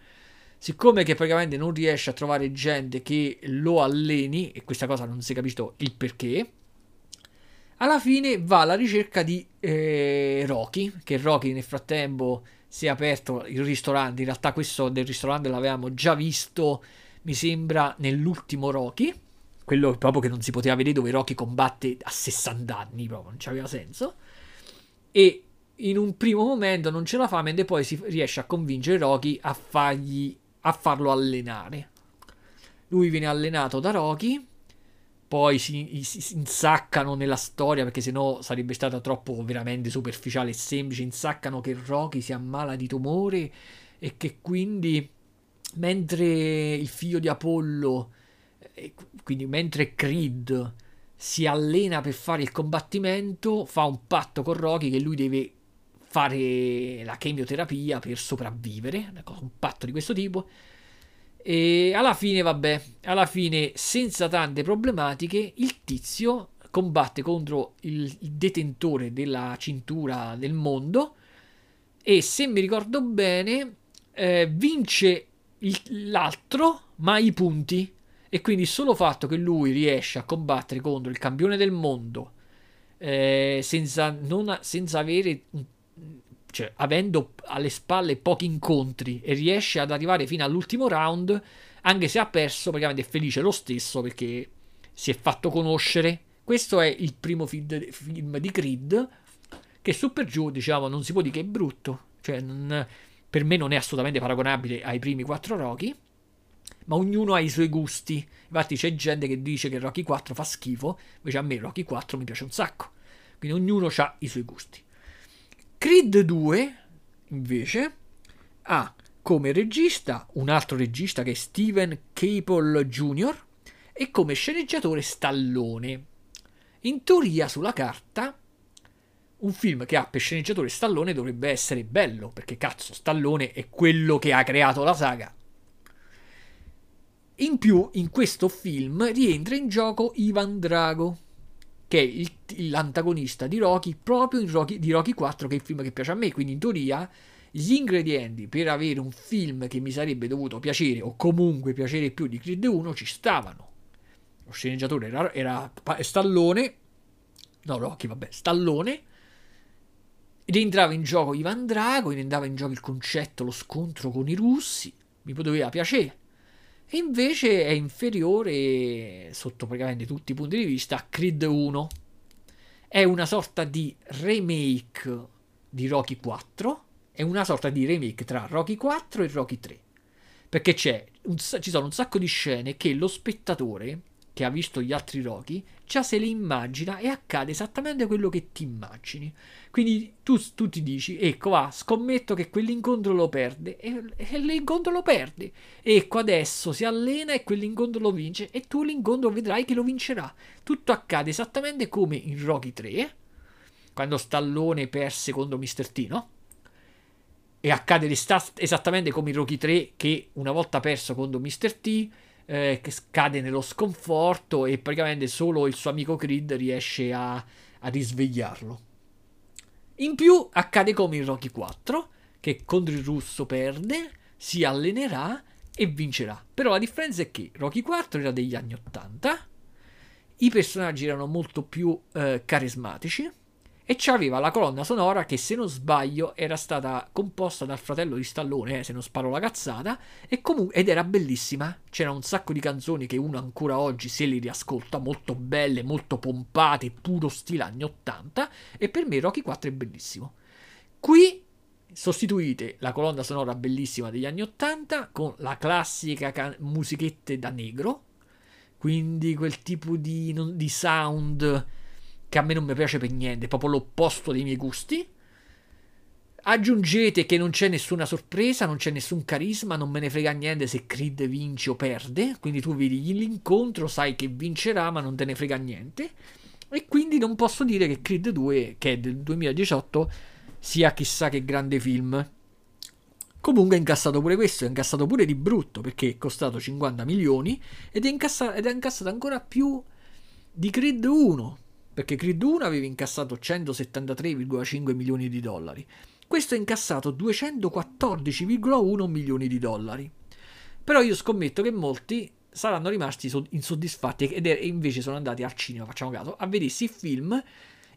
Siccome che praticamente non riesce a trovare gente che lo alleni, e questa cosa non si è capito il perché, alla fine va alla ricerca di eh, Rocky, che Rocky nel frattempo si è aperto il ristorante, in realtà questo del ristorante l'avevamo già visto, mi sembra, nell'ultimo Rocky, quello proprio che non si poteva vedere dove Rocky combatte a 60 anni, proprio non c'aveva senso, e in un primo momento non ce la fa, mentre poi si riesce a convincere Rocky a, fargli, a farlo allenare. Lui viene allenato da Rocky poi si, si, insaccano nella storia perché sennò sarebbe stata troppo veramente superficiale e semplice. Insaccano che Rocky si ammala di tumore e che quindi mentre il figlio di Apollo, quindi mentre Creed si allena per fare il combattimento, fa un patto con Rocky che lui deve fare la chemioterapia per sopravvivere, un patto di questo tipo. E alla fine, vabbè, alla fine, senza tante problematiche, il tizio combatte contro il, detentore della cintura del mondo e se mi ricordo bene eh, vince il, l'altro ma i punti e quindi solo fatto che lui riesce a combattere contro il campione del mondo eh, senza, non, senza avere cioè, avendo alle spalle pochi incontri e riesce ad arrivare fino all'ultimo round, anche se ha perso, praticamente è felice lo stesso perché si è fatto conoscere. Questo è il primo film di Creed, che su per giù, diciamo, non si può dire che è brutto. Cioè, non, per me non è assolutamente paragonabile ai primi quattro Rocky, ma ognuno ha i suoi gusti. Infatti c'è gente che dice che Rocky 4 fa schifo, invece a me Rocky 4 mi piace un sacco. Quindi ognuno ha i suoi gusti. Creed 2, invece, ha come regista un altro regista che è Steven Caple Jr. e come sceneggiatore Stallone. In teoria, sulla carta, un film che ha per sceneggiatore Stallone dovrebbe essere bello, perché cazzo, Stallone è quello che ha creato la saga. In più, in questo film rientra in gioco Ivan Drago, che è il, l'antagonista di Rocky, proprio Rocky, di Rocky 4, che è il film che piace a me. Quindi, in teoria, gli ingredienti per avere un film che mi sarebbe dovuto piacere, o comunque piacere più di Creed 1, ci stavano. Lo sceneggiatore era, era Stallone, no, Rocky, vabbè, Stallone. Rientrava in gioco Ivan Drago, rientrava in gioco il concetto, lo scontro con i russi, mi poteva piacere e invece è inferiore sotto praticamente tutti i punti di vista a Creed 1. È una sorta di remake di Rocky 4, è una sorta di remake tra Rocky 4 e Rocky 3. Perché un, ci sono un sacco di scene che lo spettatore che ha visto gli altri Rocky, già se le immagina e accade esattamente quello che ti immagini. Quindi tu, tu ti dici, ecco va, scommetto che quell'incontro lo perde e, e l'incontro lo perde. Ecco adesso si allena e quell'incontro lo vince e tu l'incontro vedrai che lo vincerà. Tutto accade esattamente come in Rocky 3, quando Stallone perse contro Mr. T, no? E accade esattamente come in Rocky 3 che una volta perso contro Mr. T eh, che cade nello sconforto e praticamente solo il suo amico Creed riesce a, a risvegliarlo. In più accade come in Rocky 4, che contro il russo perde, si allenerà e vincerà. Però la differenza è che Rocky 4 era degli anni 80, i personaggi erano molto più eh, carismatici, e c'aveva la colonna sonora che se non sbaglio era stata composta dal fratello di Stallone, eh, se non sparo la cazzata, comunque, ed era bellissima. C'era un sacco di canzoni che uno ancora oggi se li riascolta, molto belle, molto pompate, puro stile anni 80, e per me Rocky 4 è bellissimo. Qui sostituite la colonna sonora bellissima degli anni 80 con la classica can- musichette da negro, quindi quel tipo di, di sound che a me non mi piace per niente, è proprio l'opposto dei miei gusti. Aggiungete che non c'è nessuna sorpresa, non c'è nessun carisma, non me ne frega niente se Creed vince o perde, quindi tu vedi l'incontro, sai che vincerà, ma non te ne frega niente. E quindi non posso dire che Creed 2, che è del 2018, sia chissà che grande film. Comunque è incassato pure questo, è incassato pure di brutto perché è costato 50 milioni ed è incassato, ed è incassato ancora più di Creed 1 perché Creed 1 aveva incassato 173,5 milioni di dollari. questo ha incassato 214,1 milioni di dollari. Però io scommetto che molti saranno rimasti insoddisfatti e invece sono andati al cinema, facciamo caso, a vedersi il film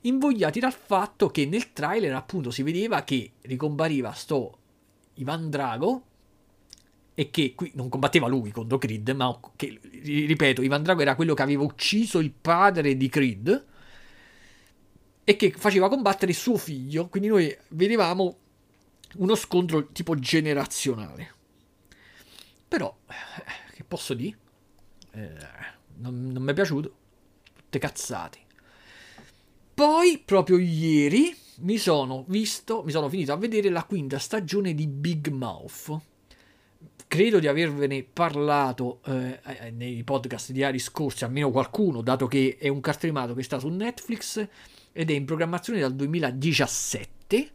invogliati dal fatto che nel trailer appunto si vedeva che ricompariva sto Ivan Drago e che qui non combatteva lui contro Creed, ma che, ripeto, Ivan Drago era quello che aveva ucciso il padre di Creed e che faceva combattere suo figlio, quindi noi vedevamo uno scontro tipo generazionale. Però, eh, che posso dire? Eh, non, non mi è piaciuto. Tutte cazzate. Poi, proprio ieri, mi sono visto, mi sono finito a vedere la quinta stagione di Big Mouth. Credo di avervene parlato eh, eh nei podcast di anni scorsi, almeno qualcuno, dato che è un cartone che sta su Netflix ed è in programmazione dal 2017.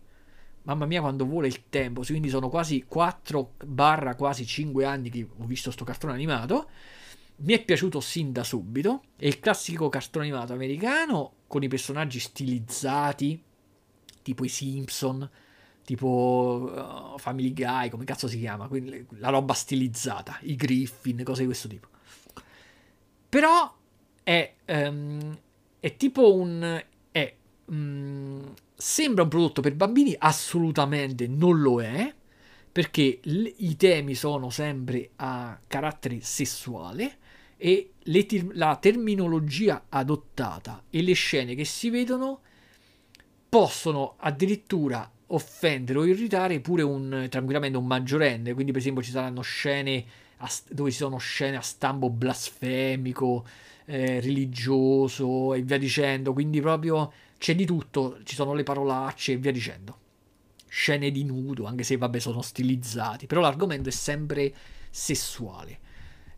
Mamma mia, quando vuole il tempo, quindi sono quasi 4 barra quasi 5 anni che ho visto questo cartone animato mi è piaciuto sin da subito. È il classico cartone animato americano con i personaggi stilizzati, tipo i Simpson, tipo uh, Family Guy, come cazzo si chiama? Quindi la roba stilizzata, i Griffin, cose di questo tipo. Però è, um, è tipo un... Sembra un prodotto per bambini, assolutamente non lo è, perché l- i temi sono sempre a carattere sessuale e ter- la terminologia adottata e le scene che si vedono possono addirittura offendere o irritare pure un, tranquillamente un maggiorenne. Quindi, per esempio, ci saranno scene st- dove ci sono scene a stampo blasfemico, eh, religioso e via dicendo. Quindi, proprio c'è di tutto. Ci sono le parolacce e via dicendo. Scene di nudo, anche se vabbè sono stilizzati. Però l'argomento è sempre sessuale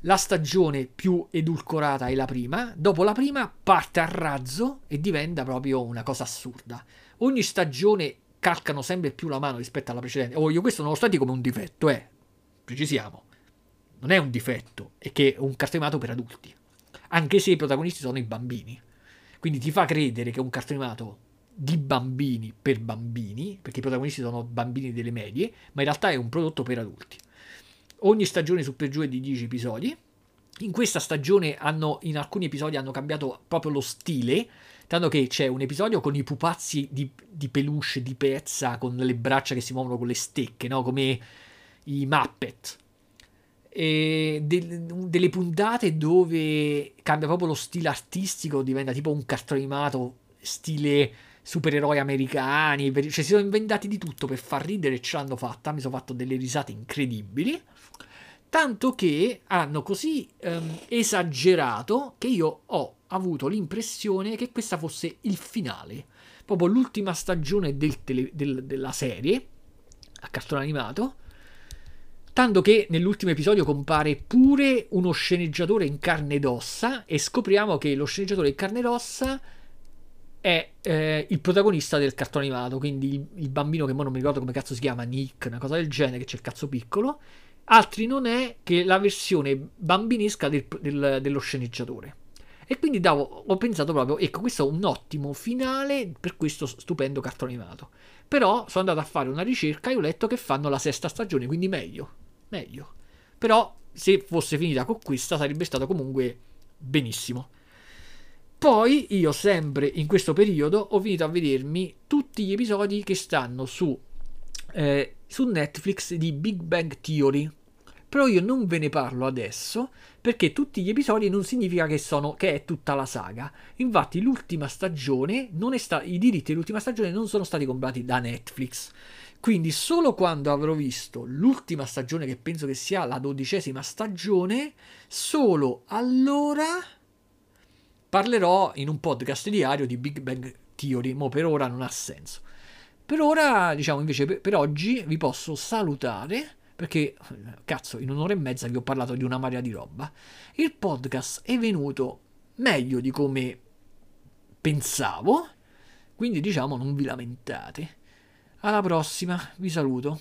la stagione più edulcorata è la prima, dopo la prima parte a razzo e diventa proprio una cosa assurda. Ogni stagione calcano sempre più la mano rispetto alla precedente. Oh, io questo non lo sto come un difetto, eh. Precisiamo. Non è un difetto, è che è un cartone per adulti. Anche se i protagonisti sono i bambini. Quindi ti fa credere che è un cartone di bambini per bambini, perché i protagonisti sono bambini delle medie, ma in realtà è un prodotto per adulti. Ogni stagione su per giù è di 10 episodi. In questa stagione hanno, in alcuni episodi hanno cambiato proprio lo stile, tanto che c'è un episodio con i pupazzi di, di peluche, di pezza, con le braccia che si muovono con le stecche, no? come i Muppet. E de, delle puntate dove cambia proprio lo stile artistico, diventa tipo un cartone animato, stile supereroi americani, cioè si sono inventati di tutto per far ridere e ce l'hanno fatta, mi sono fatto delle risate incredibili, tanto che hanno così um, esagerato che io ho avuto l'impressione che questa fosse il finale, proprio l'ultima stagione del tele, del, della serie, a cartone animato, Tanto che nell'ultimo episodio compare pure uno sceneggiatore in carne ed ossa e scopriamo che lo sceneggiatore in carne ed ossa è eh, il protagonista del cartone animato, quindi il, il, bambino che mo non mi ricordo come cazzo si chiama, Nick, una cosa del genere, che c'è il cazzo piccolo. Altri non è che la versione bambinesca del, del, dello sceneggiatore. E quindi davo, ho pensato proprio, ecco, questo è un ottimo finale per questo stupendo cartone animato. Però sono andato a fare una ricerca e ho letto che fanno la sesta stagione, quindi meglio, meglio. Però se fosse finita con questa sarebbe stato comunque benissimo. Poi io sempre in questo periodo ho finito a vedermi tutti gli episodi che stanno su, eh, su Netflix di Big Bang Theory. Però io non ve ne parlo adesso perché tutti gli episodi non significa che, sono, che è tutta la saga. Infatti l'ultima stagione, sta- i diritti dell'ultima stagione non sono stati comprati da Netflix. Quindi solo quando avrò visto l'ultima stagione, che penso che sia la dodicesima stagione, solo allora parlerò in un podcast diario di Big Bang Theory, ma per ora non ha senso. Per ora, diciamo invece, per, per oggi vi posso salutare perché, cazzo, in un'ora e mezza vi ho parlato di una marea di roba. Il podcast è venuto meglio di come pensavo, quindi diciamo non vi lamentate. Alla prossima, vi saluto.